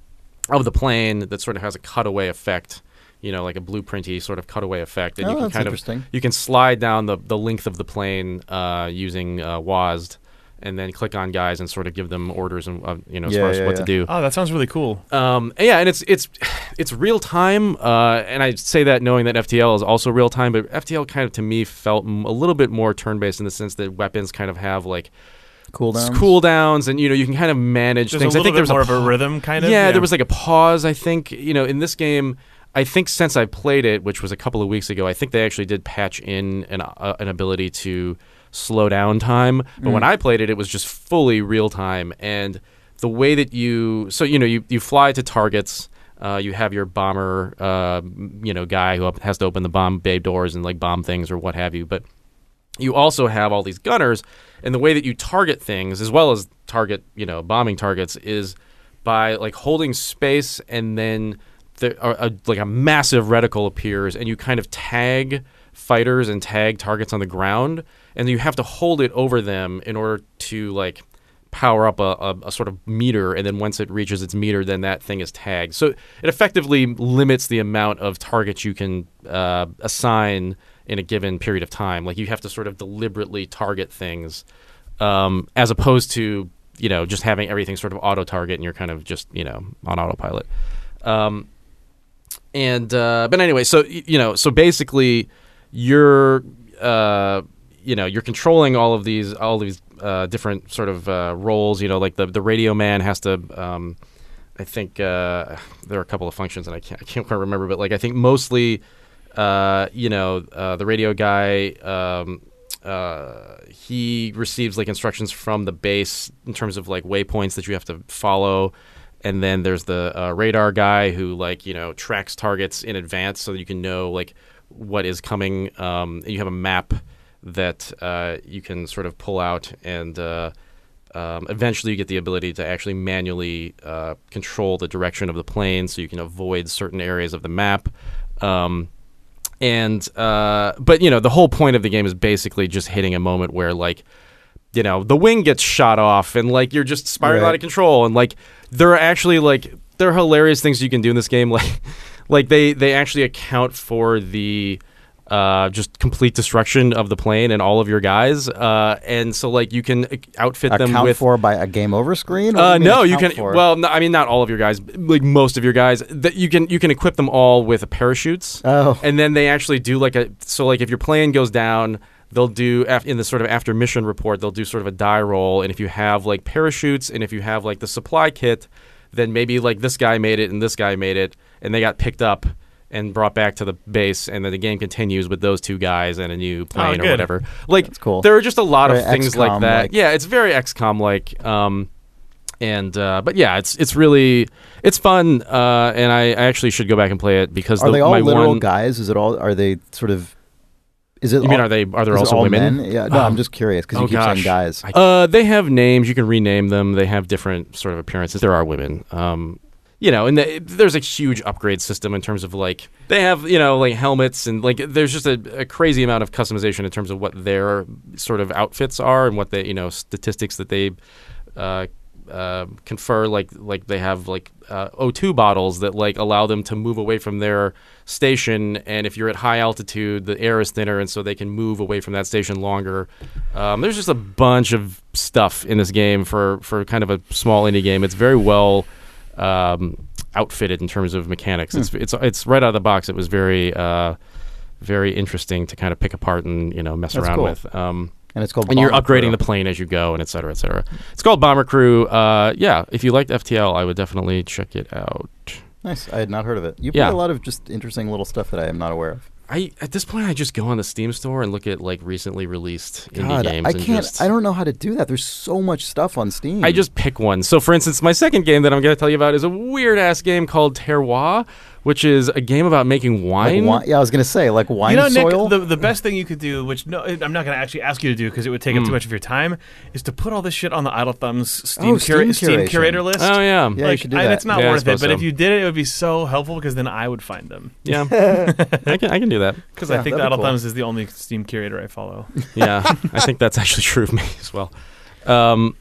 of the plane that sort of has a cutaway effect. You know, like a blueprinty sort of cutaway effect, and oh, you can that's kind of interesting. you can slide down the, the length of the plane uh, using uh, WASD, and then click on guys and sort of give them orders and uh, you know as Yeah, far as yeah, what yeah. to do. Oh, that sounds really cool. Um, and yeah, and it's it's it's real time, uh, and I say that knowing that FTL is also real time, but FTL kind of to me felt m- a little bit more turn based in the sense that weapons kind of have like Cool down. cooldowns, and you know you can kind of manage There's things. a I little think bit there's more a of a rhythm, kind of. yeah, there was like a pause. I think you know in this game. I think since I played it, which was a couple of weeks ago, I think they actually did patch in an uh, an ability to slow down time. But when Mm. I played it, it was just fully real time, and the way that you so you know you you fly to targets. Uh, you have your bomber, uh, you know, guy who up- has to open the bomb bay doors and like bomb things or what have you. But you also have all these gunners, and the way that you target things, as well as target, you know, bombing targets, is by like holding space, and then there are a, like a massive reticle appears, and you kind of tag fighters and tag targets on the ground, and you have to hold it over them in order to like power up a, a, a sort of meter, and then once it reaches its meter, then that thing is tagged. So it effectively limits the amount of targets you can uh, assign in a given period of time. Like you have to sort of deliberately target things, um, as opposed to you know just having everything sort of auto target and you're kind of just you know on autopilot. Um, and uh, but anyway, so you know, so basically, you're uh, you know you're controlling all of these all these uh, different sort of uh, roles. You know, like the the radio man has to. Um, I think uh, there are a couple of functions, and I can't I can't quite remember, but like I think mostly, uh, you know, uh, the radio guy. Um, uh, he receives like instructions from the base in terms of like waypoints that you have to follow and then there's the uh, radar guy who like you know tracks targets in advance so that you can know like what is coming um, you have a map that uh, you can sort of pull out and Um, eventually, you get the ability to actually manually control the direction of the plane, so you can avoid certain areas of the map. Um, and uh, but you know, the whole point of the game is basically just hitting a moment where like you know the wing gets shot off and like you're just spiraling Right. out of control and like there are actually like there are hilarious things you can do in this game <laughs> like like they they actually account for the uh, just complete destruction of the plane and all of your guys uh, and so like you can outfit them account with for by a game over screen? Uh, you no, you can. for? Well, no, I mean not all of your guys, like most of your guys. That you can you can equip them all with parachutes. Oh. and then they actually do like a so like if your plane goes down, they'll do in the sort of after mission report they'll do sort of a die roll, and if you have like parachutes and if you have like the supply kit, then maybe like this guy made it and this guy made it, and they got picked up. And brought back to the base, and then the game continues with those two guys and a new plane or whatever. Like, That's cool. there are just a lot of Very things like XCOM that. like. Yeah, it's very XCOM like. Um, and uh, but yeah, it's it's really it's fun, uh, and I, I actually should go back and play it because are the, they all my literal one, guys? Is it all? Are they sort of? Is it? You mean are they are there also all women? Men? Yeah. No, I'm just curious because you Oh, keep gosh. saying guys. Uh, they have names. You can rename them. They have different sort of appearances. There are women. Um, you know, and the, there's a huge upgrade system in terms of like they have you know like helmets and like there's just a, a crazy amount of customization in terms of what their sort of outfits are and what they you know statistics that they uh, uh, confer like like they have like uh, O2 bottles that like allow them to move away from their station. And if you're at high altitude the air is thinner and so they can move away from that station longer. Um, there's just a bunch of stuff in this game for for kind of a small indie game. It's very well um, outfitted in terms of mechanics it's it's it's right out of the box it was very uh, very interesting to kind of pick apart and you know mess That's around cool. with um, and it's called. and you're upgrading Crew. the plane as you go, and et cetera, et cetera. It's called Bomber Crew. Uh, yeah, if you liked FTL, I would definitely check it out. Nice. I had not heard of it. You Yeah. play a lot of just interesting little stuff that I am not aware of. I at this point, I just go on the Steam store and look at like recently released indie God, games. I and can't. Just, I don't know how to do that. There's so much stuff on Steam. I just pick one. So, for instance, my second game that I'm going to tell you about is a weird ass game called Terroir, which is a game about making like, wine. wi- Yeah, I was gonna say like wine you know, soil. Nick, the, the best thing you could do, which no, I'm not going to actually ask you to do because it would take up Hmm. too much of your time, is to put all this shit on the Idle Thumbs Steam, Oh, cura- Steam Steam curator list. Oh yeah, Yeah, you should do I- that. it's not Yeah, worth it, but so. if you did it, it would be so helpful because then I would find them. yeah. <laughs> I can I can do that. Because Yeah, I think the Idle cool. Thumbs is the only Steam curator I follow. yeah, I think that's actually true of me as well. Um,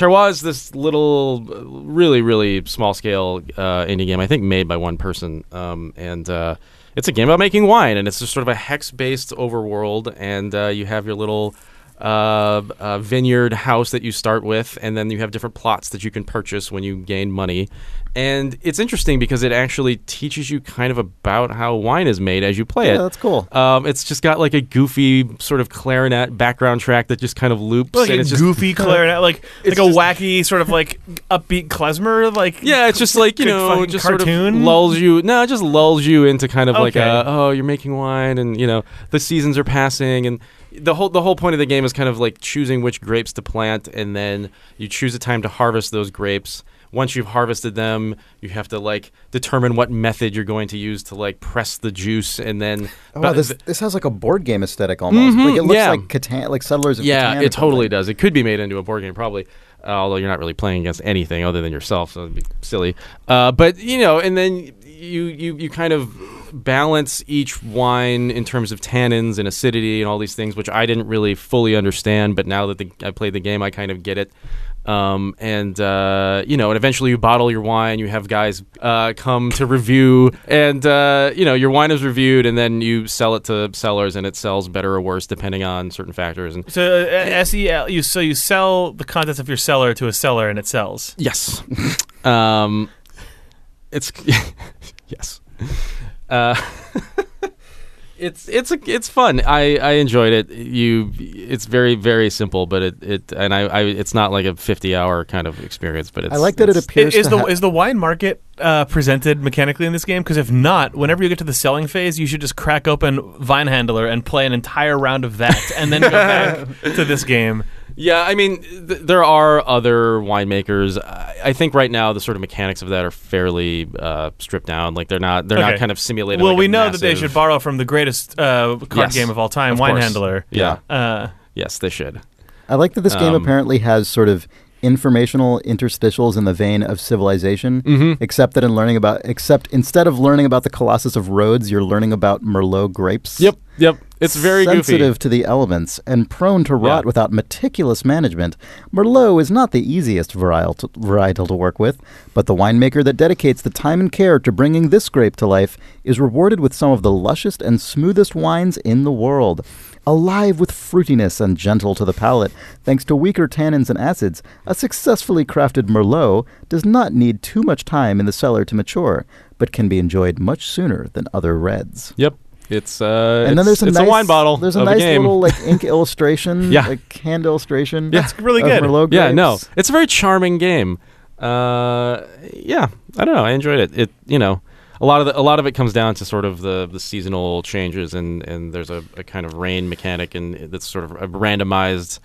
Terroir is this little, really, really small scale uh, indie game. I think made by one person, um, and uh, it's a game about making wine. And it's just sort of a hex based overworld, and uh, you have your little. Uh, uh, vineyard house that you start with, and then you have different plots that you can purchase when you gain money. And it's interesting because it actually teaches you kind of about how wine is made as you play yeah, it. that's cool. Um, it's just got like a goofy sort of clarinet background track that just kind of loops. Like and a it's just, goofy clarinet, like <laughs> like a just- wacky sort of like upbeat klezmer, like yeah, it's just like you know, fucking just cartoon. sort of lulls you. No, it just lulls you into kind of like a oh, you're making wine, and you know the seasons are passing, and the whole the whole point of the game is kind of like choosing which grapes to plant, and then you choose a time to harvest those grapes. Once you've harvested them, you have to like determine what method you're going to use to like press the juice, and then Oh, wow, this this has like a board game aesthetic almost. Mhm, like it looks yeah. like Catan, like Settlers of Yeah, Catan. or it totally does. It could be made into a board game, probably. Uh, although you're not really playing against anything other than yourself, so it'd be silly. Uh, but you know, and then you you you kind of balance each wine in terms of tannins and acidity and all these things, which I didn't really fully understand. But now that the, I played the game, I kind of get it. Um, and uh, you know, and eventually you bottle your wine. You have guys uh, come to review, and uh, you know your wine is reviewed, and then you sell it to sellers, and it sells better or worse depending on certain factors. And So uh, SEL, you so you sell the contents of your cellar to a seller and it sells. Yes. <laughs> um, it's <laughs> yes. Uh, <laughs> it's it's a, it's fun. I, I enjoyed it. You it's very very simple, but it, it and I, I it's not like a fifty hour kind of experience. But it's I like that it appears Is to the ha- is the wine market uh, presented mechanically in this game? Because if not, whenever you get to the selling phase, you should just crack open Vine Handler and play an entire round of that, and then go back <laughs> to this game. Yeah, I mean, th- there are other winemakers. I, I think right now the sort of mechanics of that are fairly uh, stripped down. Like they're not they're not kind of simulated. Well, like we a know that they massive- should borrow from the greatest uh, card Yes, game of all time, of Wine course. Handler. Yeah. Uh, Yes, they should. I like that this game Um, apparently has sort of informational interstitials in the vein of Civilization, Mhm. except that in learning about, except instead of learning about the Colossus of Rhodes, you're learning about Merlot grapes. Yep, yep. It's very sensitive goofy. to the elements and prone to rot Yeah. without meticulous management. Merlot is not the easiest varietal to, varietal to work with, but the winemaker that dedicates the time and care to bringing this grape to life is rewarded with some of the lushest and smoothest wines in the world. Alive with fruitiness and gentle to the palate, thanks to weaker tannins and acids, a successfully crafted Merlot does not need too much time in the cellar to mature, but can be enjoyed much sooner than other reds Yep. It's uh and then there's a it's nice, a wine bottle There's a nice a little like <laughs> ink illustration, Yeah. like hand illustration. Yeah. It's really good. Merlot yeah, no. It's a very charming game. Uh yeah, I don't know. I enjoyed it. It you know, a lot of the, a lot of it comes down to sort of the, the seasonal changes and, and there's a, a kind of rain mechanic and that's sort of a randomized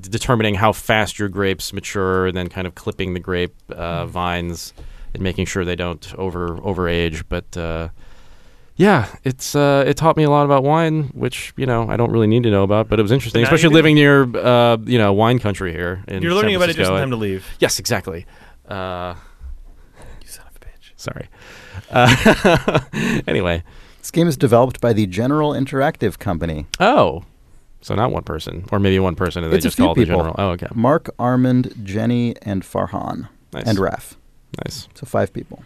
determining how fast your grapes mature and then kind of clipping the grape uh, vines and making sure they don't over overage but uh, yeah, it's uh, it taught me a lot about wine, which you know I don't really need to know about, but it was interesting, especially living near uh, you know wine country here. In You're learning about it just in time to leave. Yes, exactly. Uh, You son of a bitch. sorry. Uh, <laughs> anyway, This game is developed by the General Interactive Company. oh, so not one person, or maybe one person, and they It's just call it the people. general. Oh, okay, Mark, Armand, Jenny, and Farhan, nice, and Raf. nice. So five people,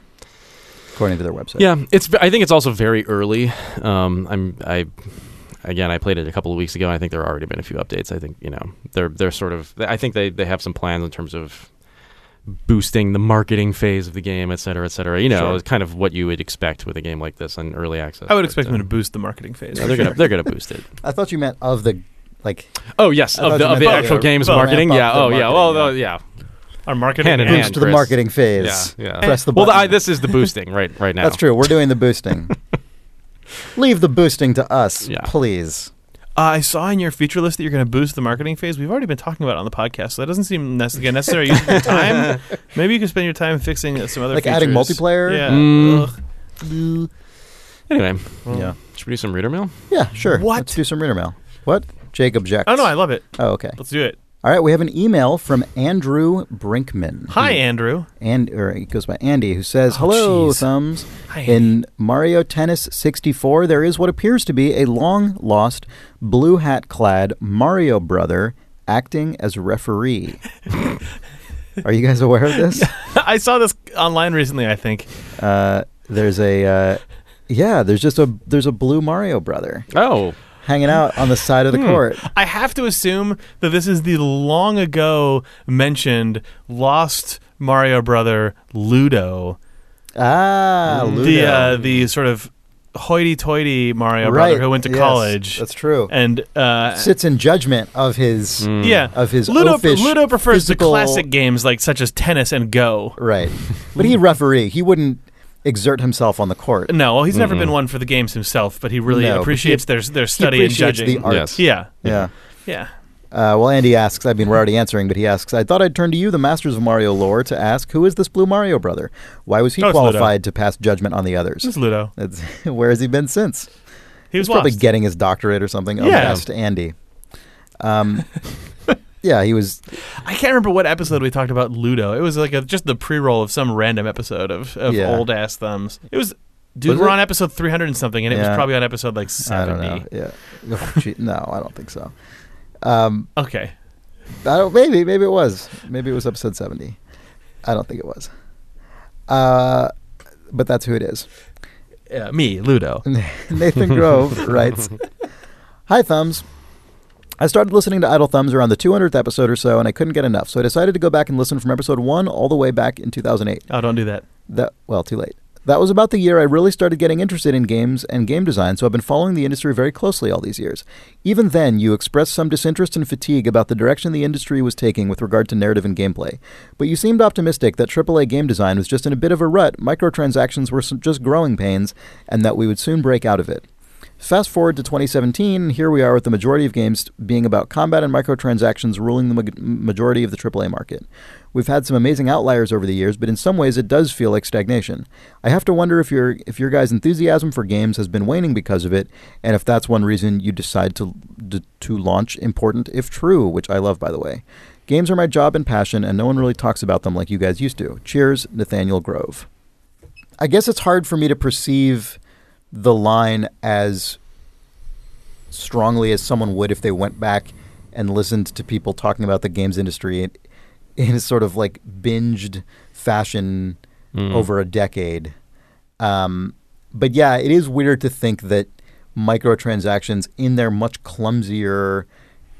according to their website. Yeah, it's. I think it's also very early. Um, I'm. I. Again, I played it a couple of weeks ago. and I think there have already been a few updates. I think you know they're they're sort of. I think they they have some plans in terms of boosting the marketing phase of the game, et cetera, et cetera. You know, Sure. it's kind of what you would expect with a game like this on early access. I would But, expect uh, them to boost the marketing phase. yeah, for they're sure. gonna they're gonna boost it. <laughs> I thought you meant of the like Oh yes, of the, of the actual both. game's Both. marketing. Yeah. the Oh yeah. Well, marketing, uh, yeah. Our marketing Hand in boost hand, to the Chris. marketing phase. Yeah. Yeah. Press the well, button. I, this is the boosting right right <laughs> now. That's true. We're doing the boosting. <laughs> Leave the boosting to us, Yeah. please. Uh, I saw in your feature list that you're going to boost the marketing phase. We've already been talking about it on the podcast, so that doesn't seem necessary. necessary use of your time. <laughs> Maybe you could spend your time fixing some other Like features. adding multiplayer? Yeah. Mm. Ugh. Anyway, Yeah. should we do some reader mail? Yeah, sure. What? Let's do some reader mail. What? Jake objects. Oh no, I love it. Oh, okay. Let's do it. All right, we have an email from Andrew Brinkman. Hi, who- Andrew. and or he goes by Andy, who says, Oh, "Hello, jeez. thumbs." Hi, In Mario Tennis 64, there is what appears to be a long lost blue hat clad Mario brother acting as referee. <laughs> Are you guys aware of this? <laughs> I saw this online recently. I think. Uh, there's a uh, yeah, there's just a there's a blue Mario brother Oh, hanging out on the side of the Hmm. court. I have to assume that this is the long ago mentioned lost Mario brother Ludo. Ah, Mm. Ludo. The uh, the sort of hoity-toity Mario right. brother who went to yes, college That's true. and uh, Sits in judgment of his Mm. yeah, of his Ludo. Ludo prefers physical- the classic games like such as tennis and Go. Right. <laughs> But he referee. He wouldn't exert himself on the court. No, well, he's never Mm-mm. been one for the games himself, but he really No, but he- appreciates their their He study and appreciates judging. the art. Yes. Yeah, Yeah. yeah. Uh, well, Andy asks, I mean, we're already answering, but he asks, I thought I'd turn to you, the masters of Mario lore, to ask, who is this Blue Mario brother? Why was he Oh, it's Ludo. qualified to pass judgment on the others? This is Ludo. That's, <laughs> where has he been since? He was He's probably lost. getting his doctorate or something. Oh, Yeah. asked Andy. Um, <laughs> yeah, he was. I can't remember what episode we talked about Ludo. It was like a, just the pre-roll of some random episode of, of Yeah. old ass thumbs. It was, dude. Was we're it? on episode three hundred and something, and it was probably on episode like I don't seventy. know. Yeah. <laughs> Oh, no, I don't think so. Um, Okay, I don't, maybe, maybe it was. Maybe it was episode 70. I don't think it was. Uh, but that's who it is. yeah, me, Ludo. <laughs> Nathan Grove <laughs> writes Hi, Thumbs. I started listening to Idle Thumbs around the 200th episode or so, and I couldn't get enough, so I decided to go back and listen from episode 1 all the way back in 2008. Oh, don't do that. That Well, too late. That was about the year I really started getting interested in games and game design, so I've been following the industry very closely all these years. Even then, you expressed some disinterest and fatigue about the direction the industry was taking with regard to narrative and gameplay. But you seemed optimistic that AAA game design was just in a bit of a rut, microtransactions were just growing pains, and that we would soon break out of it. Fast forward to 2017, here we are with the majority of games being about combat and microtransactions ruling the ma- majority of the AAA market. We've had some amazing outliers over the years, but in some ways it does feel like stagnation. I have to wonder if your if your guys' enthusiasm for games has been waning because of it, and if that's one reason you decide to d- to launch important if true, which I love by the way. Games are my job and passion, and no one really talks about them like you guys used to. Cheers, Nathaniel Grove. I guess it's hard for me to perceive the line as strongly as someone would if they went back and listened to people talking about the games industry in, in a sort of like binged fashion Mm. over a decade. Um, but yeah, it is weird to think that microtransactions in their much clumsier,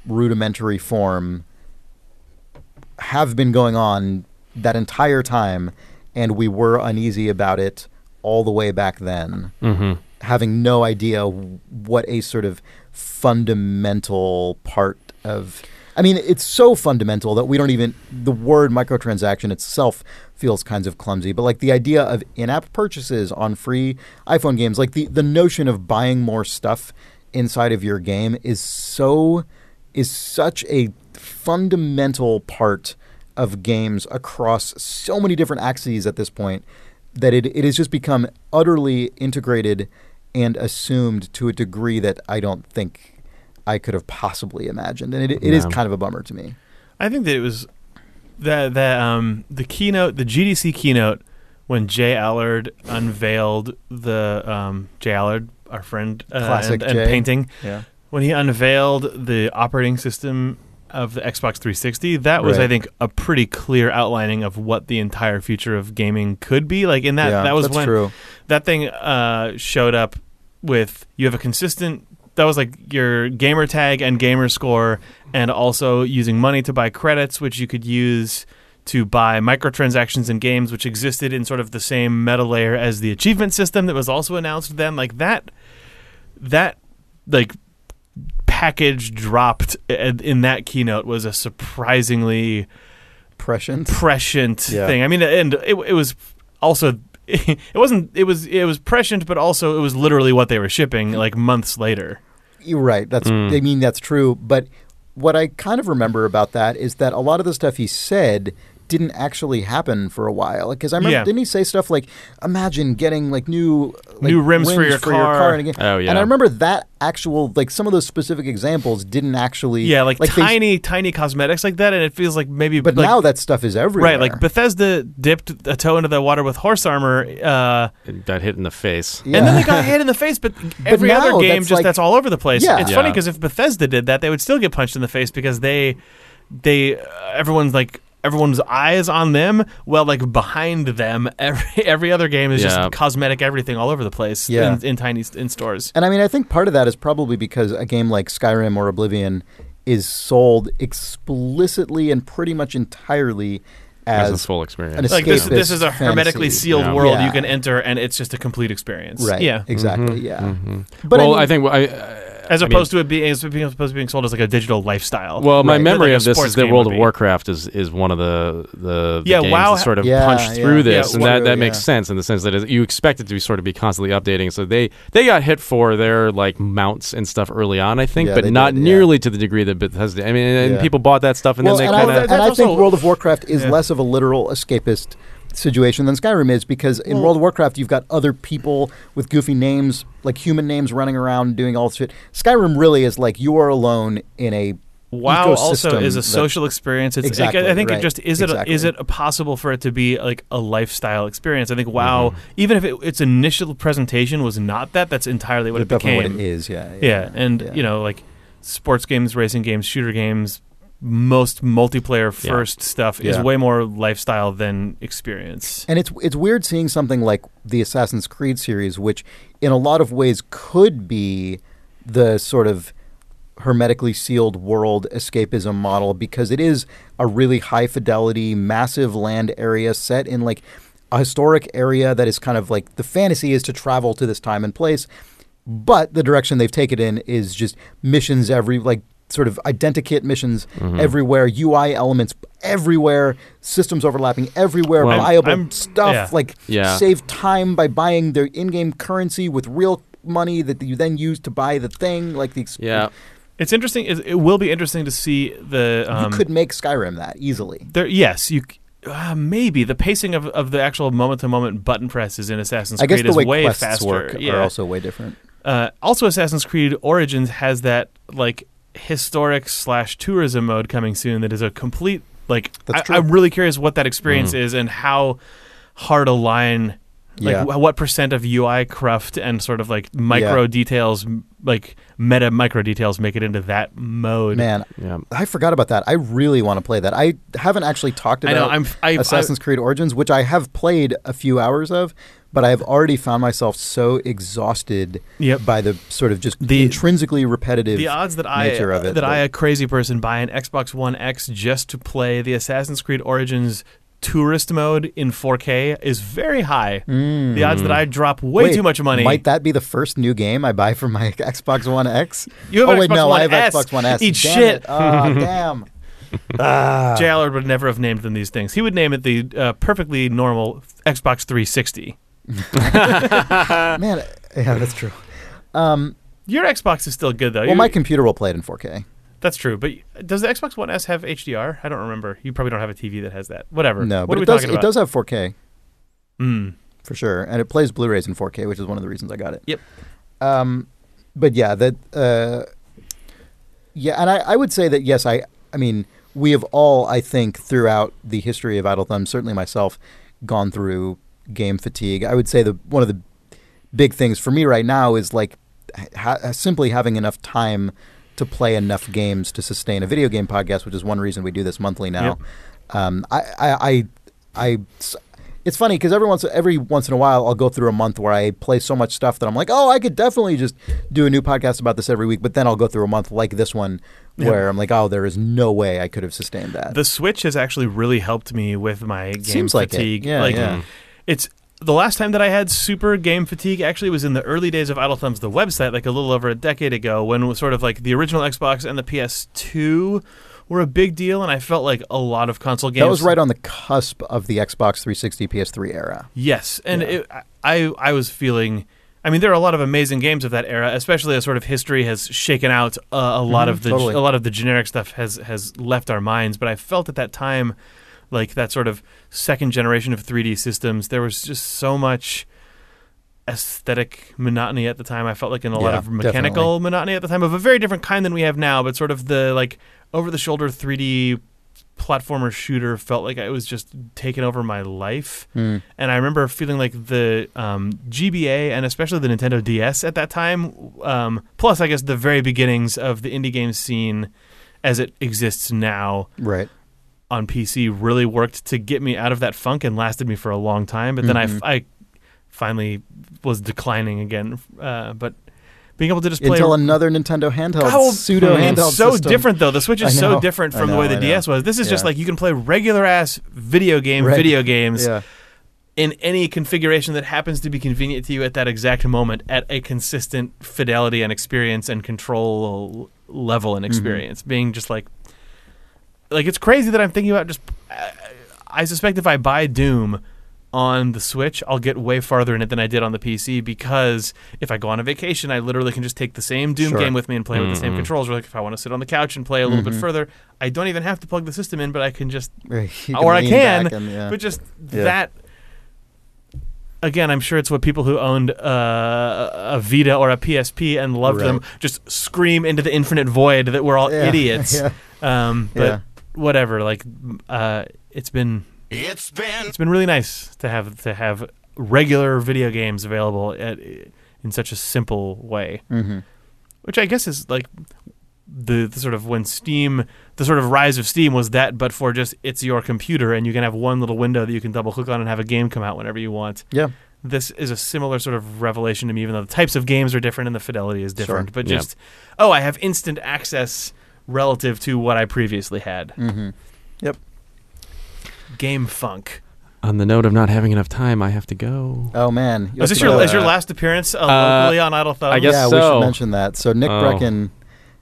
rudimentary form have been going on that entire time, and we were uneasy about it all the way back then, hmm having no idea what a sort of fundamental part of. I mean, it's so fundamental that we don't even. The word microtransaction itself feels kinds of clumsy, but like the idea of in app purchases on free iPhone games, like the, the notion of buying more stuff inside of your game is so. is such a fundamental part of games across so many different axes at this point that it, it has just become utterly integrated and assumed to a degree that I don't think I could have possibly imagined. And it, it is Yeah. kind of a bummer to me. I think that it was that that um the keynote, the GDC keynote, when J Allard unveiled the um J Allard, our friend, uh, Classic and, and painting, Yeah. when he unveiled the operating system of the Xbox 360, that was, Right. I think, a pretty clear outlining of what the entire future of gaming could be. Like in that, yeah, that was when true. that thing uh, showed up with you have a consistent that was like your gamer tag and gamer score and also using money to buy credits which you could use to buy microtransactions in games which existed in sort of the same meta layer as the achievement system that was also announced then like that that like package dropped in in that keynote was a surprisingly Prescient. prescient Yeah. thing. I mean, and it, it was also <laughs> it wasn't it was it was prescient, but also it was literally what they were shipping like months later. You're right. That's Mm. I mean that's true. But what I kind of remember about that is that a lot of the stuff he said didn't actually happen for a while. Because I remember, Yeah. didn't he say stuff like, "Imagine getting like new like, New rims for your car." in a game." Oh, yeah. And I remember that actual like some of those specific examples didn't actually Yeah, like, they- tiny tiny cosmetics like that, and it feels like maybe but like, now that stuff is everywhere. right like Bethesda dipped a toe into the water with horse armor. Uh, It got hit in the face. Yeah. And then they got <laughs> hit in the face, but every now other game that's just like- that's all over the place. Yeah. It's funny because if Bethesda did that, they would still get punched in the face because they they uh, everyone's like everyone's eyes on them. Well, like behind them, <laughs> every every other game is Yeah. just cosmetic everything all over the place Yeah. in, in tiny in stores. And I mean, I think part of that is probably because a game like Skyrim or Oblivion is sold explicitly and pretty much entirely As, as, a full experience. Like this, this is a hermetically fantasy. sealed Yeah. world Yeah. you can enter, and it's just a complete experience. right. Yeah. exactly. Mhm, Yeah. mhm. But well, I, I, mean, think I, As I mean- opposed to it being as opposed to being sold as like a digital lifestyle. Well, my Right. memory Like of this is that World of. Warcraft is, is one of the the, the Yeah, games WoW that sort of Yeah, punched yeah. through this, Yeah, and that, true, that makes sense in the sense that it, you expect it to be sort of be constantly updating. So they they got hit for their like mounts and stuff early on, I think, Yeah, but not did, yeah. nearly to the degree that Bethesda. I mean, and Yeah. people bought that stuff, and well, then and they I, kind of that- and I think World of Warcraft is Yeah. less of a literal escapist situation than Skyrim is because in Well- World of Warcraft you've got other people with goofy names, like human names, running around doing all this shit. Skyrim really is like you are alone in a WoW also is a that- social experience. It's Exactly, I, I think right, it just is it exactly. is it possible for it to be like a lifestyle experience? I think WoW, Mm-hmm. even if it, its initial presentation was not that, that's entirely what it definitely became. what it is. Yeah, Yeah, and yeah. you know like sports games, racing games, shooter games, most multiplayer Yeah. first stuff is Yeah. way more lifestyle than experience. And it's it's weird seeing something like the Assassin's Creed series, which in a lot of ways could be the sort of hermetically sealed world escapism model because it is a really high fidelity, massive land area set in like a historic area that is kind of like the fantasy is to travel to this time and place. But the direction they've taken in is just missions every like sort of identikit missions Mm-hmm. everywhere, UI elements everywhere, systems overlapping everywhere, Well, viable I'm- stuff yeah. like Yeah. save time by buying their in-game currency with real money that you then use to buy the thing like the ex- yeah. It's interesting. It, it will be interesting to see the. Um, you could make Skyrim that easily. there, yes, you. c- Uh, maybe the pacing of, of the actual moment to moment button presses in Assassin's I guess Creed the is way way quests faster. work yeah. are also way different. Uh, also, Assassin's Creed Origins has that like historic slash tourism mode coming soon that is a complete like That's I, true. I'm really curious what that experience Mhm. is and how hard a line like Yeah. wh- what percent of UI cruft and sort of like micro Yeah. details like meta micro details make it into that mode. Man, Yeah. I forgot about that. I really want to play that. I haven't actually talked I about know I'm I, Assassin's Creed Origins, which I have played a few hours of, but I have already found myself so exhausted yep. by the sort of just The- intrinsically repetitive. the odds that I nature of it, that I, but- a crazy person, buy an Xbox One X just to play the Assassin's Creed Origins tourist mode in 4K is very high. Mm. The odds that I drop way Wait, too much money. Might that be the first new game I buy for my <laughs> Xbox One X? you have oh an wait, Xbox no, One I have S. Xbox One S. Eat Damn shit. Oh, <laughs> damn. <laughs> Ah. J Allard would never have named them these things. He would name it the uh, perfectly normal Xbox 360. <laughs> Man, yeah, that's true. Um, Your Xbox is still good though. well, You- my computer will play it in 4K. that's true. But does the Xbox One S have HDR? I don't remember. You probably don't have a TV that has that. Whatever. No, what but are we it does. talking It about? does have 4K Mm. for sure, and it plays Blu-rays in 4K, which is one of the reasons I got it. Yep. Um, but yeah, that. Uh, yeah, and I, I would say that yes, I. I mean, we have all, I think, throughout the history of Idle Thumb, certainly myself, gone through game fatigue. I would say the one of the big things for me right now is like ha- simply having enough time to play enough games to sustain a video game podcast, which is one reason we do this monthly now. Um, I, I, I, I, it's funny because every once every once in a while I'll go through a month where I play so much stuff that I'm like, oh, I could definitely just do a new podcast about this every week. But then I'll go through a month like this one where I'm like, oh, there is no way I could have sustained that. The Switch has actually really helped me with my game Seems like it. fatigue. Yeah, like yeah. It's the last time that I had super game fatigue actually was in the early days of Idle Thumbs, the website, like a little over a decade ago, when it was sort of like the original Xbox and the PS2 were a big deal, and I felt like a lot of console games. that was right on the cusp of the Xbox 360 PS3 era. Yes, and Yeah. it, I I was feeling. I mean, there are a lot of amazing games of that era, especially as sort of history has shaken out. Uh, a lot Mhm, of the totally. a lot of the generic stuff has has left our minds. But I felt at that time, like that sort of second generation of 3D systems, there was just so much aesthetic monotony at the time. I felt like in a lot of mechanical monotony at the time of a very different kind than we have now. But sort of the like over the shoulder 3D platformer shooter felt like it was just taking over my life Hmm. and I remember feeling like the um, GBA and especially the Nintendo DS at that time, um, plus I guess the very beginnings of the indie game scene as it exists now Right. On PC, really worked to get me out of that funk and lasted me for a long time. But then I, Mhm. f- I finally was declining again. Uh, but being able to just play Until another Nintendo handheld, pseudo it's handheld so system. different though. The Switch is I so different I from the way the DS was. This is just like you can play regular ass video game Right. video games Yeah. in any configuration that happens to be convenient to you at that exact moment at a consistent fidelity and experience and control level and experience being just like like it's crazy that i'm thinking about just I- i suspect if i buy doom on the switch i'll get way farther in it than i did on the pc because if i go on a vacation i literally can just take the same doom Sure. game with me and play with the same Mhm. controls or like if i want to sit on the couch and play a little bit Mhm. further i don't even have to plug the system in but i can just <laughs> You Or I can, and, yeah. but just Yeah. that again i'm sure it's what people who owned uh, a vita or a psp and loved them just scream into the infinite void that we're all Yeah. <laughs> idiots Yeah. um, but Yeah. Whatever like uh, it's been It's been it's been really nice to have to have regular video games available at, in such a simple way Mhm. which I guess is like the, the sort of when Steam, the sort of rise of Steam was that, but for just it's your computer and you can have one little window that you can double click on and have a game come out whenever you want. Yeah. This is a similar sort of revelation to me, even though the types of games are different and the fidelity is different. Sure. But Yeah. just, oh, I have instant access relative to what I previously had. Mhm. Game funk. On the note of not having enough time, I have to go. Oh man. You is this your, is your last appearance uh, Uh, locally on Idle Thumbs? I guess yeah, we so. should mention that. So Nick Oh. Breckon,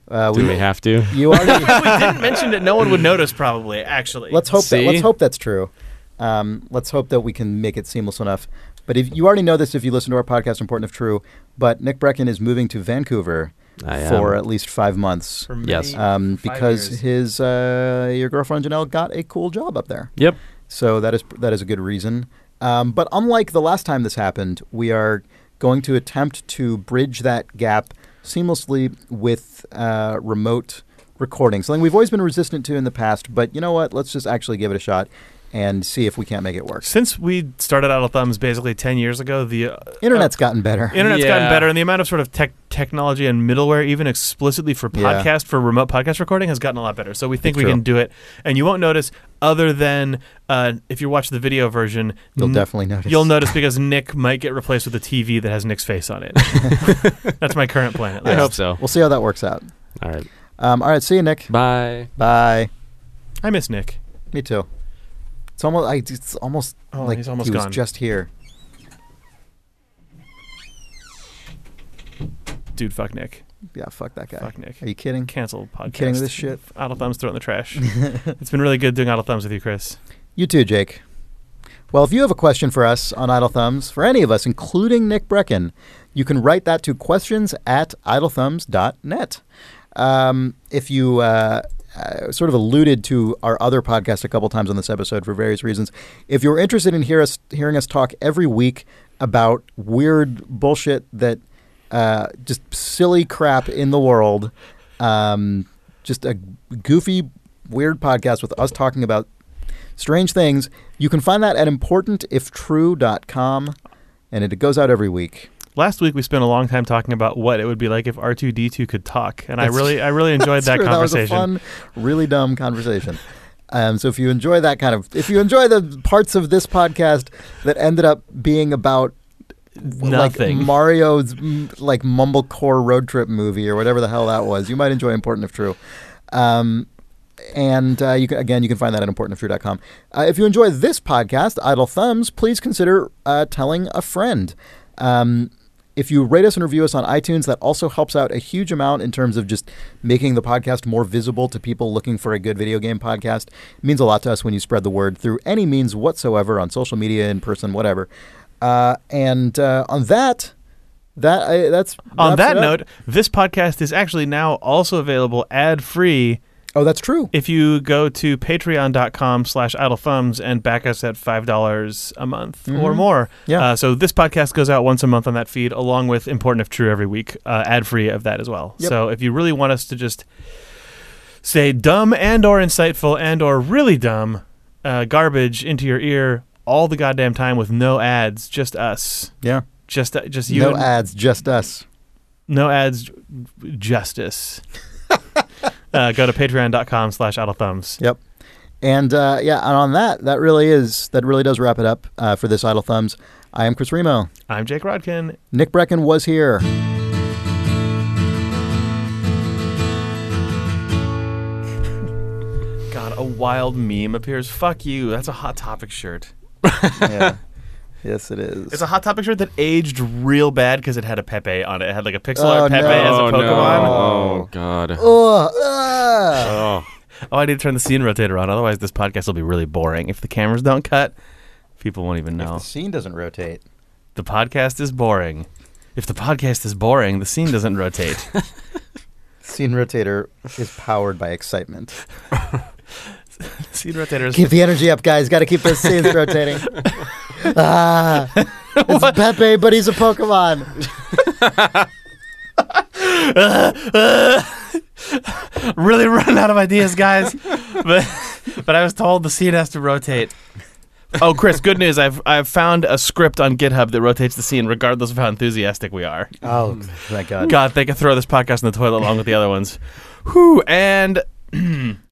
uh, Do we, we have to? <laughs> you already. if <laughs> we didn't mention it, no one would notice probably, actually. let's hope that. See? Let's hope that's true. Um, let's hope that we can make it seamless enough. But if you already know this, if you listen to our podcast, important if true, but Nick Breckon is moving to Vancouver I am. for at least five months. Many- Yes. Um, Five because years. his uh, your girlfriend Janelle got a cool job up there. Yep. So that is that is a good reason. Um, but unlike the last time this happened, we are going to attempt to bridge that gap seamlessly with uh, remote recording. Something we've always been resistant to in the past, but you know what? Let's just actually give it a shot and see if we can't make it work. Since we started Idle Thumbs basically 10 years ago, the uh, Internet's gotten better. <laughs> internet's gotten better, and the amount of sort of tech technology and middleware, even explicitly for Yeah. podcast, for remote podcast recording, has gotten a lot better. So we think It's we true. can do it. And you won't notice, other than uh, if you watch the video version, You'll n- definitely notice. You'll notice <laughs> because Nick might get replaced with a TV that has Nick's face on it. <laughs> That's my current plan. At I hope so. We'll see how that works out. All right. Um, all right, see you, Nick. Bye. Bye. I miss Nick. Me too. It's almost. I, it's almost Oh, like almost he was gone. just here. Dude, fuck Nick. Yeah, fuck that guy. Fuck Nick. Are you kidding? Cancel podcast. You kidding with this shit? Idle Thumbs, throw it in the trash. <laughs> it's been really good doing Idle Thumbs with you, Chris. You too, Jake. Well, if you have a question for us on Idle Thumbs, for any of us, including Nick Breckon, you can write that to questions at idlethumbs.net. Um, if you uh, uh, sort of alluded to our other podcast a couple times on this episode for various reasons, if you're interested in hear us, hearing us talk every week about weird bullshit that uh, just silly crap in the world, um, just a goofy, weird podcast with us talking about strange things. You can find that at importantiftrue.com, and it goes out every week. Last week we spent a long time talking about what it would be like if R two D two could talk, and I really, I really <laughs> enjoyed that True, conversation. That was a fun, really dumb conversation. Um, so if you enjoy that kind of, if you enjoy the parts of this podcast that ended up being about Nothing. like Mario's like mumblecore road trip movie or whatever the hell that was, you might enjoy Important If True. Um, and uh, you can, again, you can find that at importantiftrue.com. Uh, if you enjoy this podcast, Idle Thumbs, please consider uh, telling a friend. Um, if you rate us and review us on iTunes, that also helps out a huge amount in terms of just making the podcast more visible to people looking for a good video game podcast. It means a lot to us when you spread the word through any means whatsoever on social media, in person, whatever. Uh, and uh, on that, that I, that's On that note, this podcast is actually now also available ad free oh, that's true. if you go to patreon.com slash idle thumbs and back us at $5 a month or Mhm. more. Yeah. Uh, so this podcast goes out once a month on that feed, along with Important If True every week, uh, ad free of that as well. Yep. So if you really want us to just say dumb and or insightful and or really dumb uh, garbage into your ear all the goddamn time with no ads, just us. Yeah. Just, uh, just you. No ads, just us. no ads, justice. Uh, go to patreon.com slash idle thumbs. Yep. And uh, yeah, and on that, that really is that really does wrap it up uh, for this Idle Thumbs. I am Chris Remo. I'm Jake Rodkin. Nick Breckon was here. God, a wild meme appears. Fuck you. That's a Hot Topic shirt. <laughs> yeah. Yes, it is. It's a Hot Topic shirt that aged real bad because it had a Pepe on it. It had like a pixel Oh, art Pepe no. as a oh, Pokemon. no. Oh, God. Ugh, ugh. Oh. Oh, I need to turn the scene rotator on. Otherwise, this podcast will be really boring. If the cameras don't cut, people won't even If know. the scene doesn't rotate. The podcast is boring. If the podcast is boring, the scene doesn't rotate. <laughs> Scene rotator is powered by excitement. <laughs> scene rotator is Keep the energy up, guys. Got to keep those scenes <laughs> rotating. Ah, it's <laughs> Pepe, but he's a Pokemon. <laughs> really running out of ideas, guys. but but I was told the scene has to rotate. Oh, Chris, good news. I've I've found a script on GitHub that rotates the scene regardless of how enthusiastic we are. Oh, thank God. God, they could throw this podcast in the toilet along with the other ones. Whew, and <clears throat>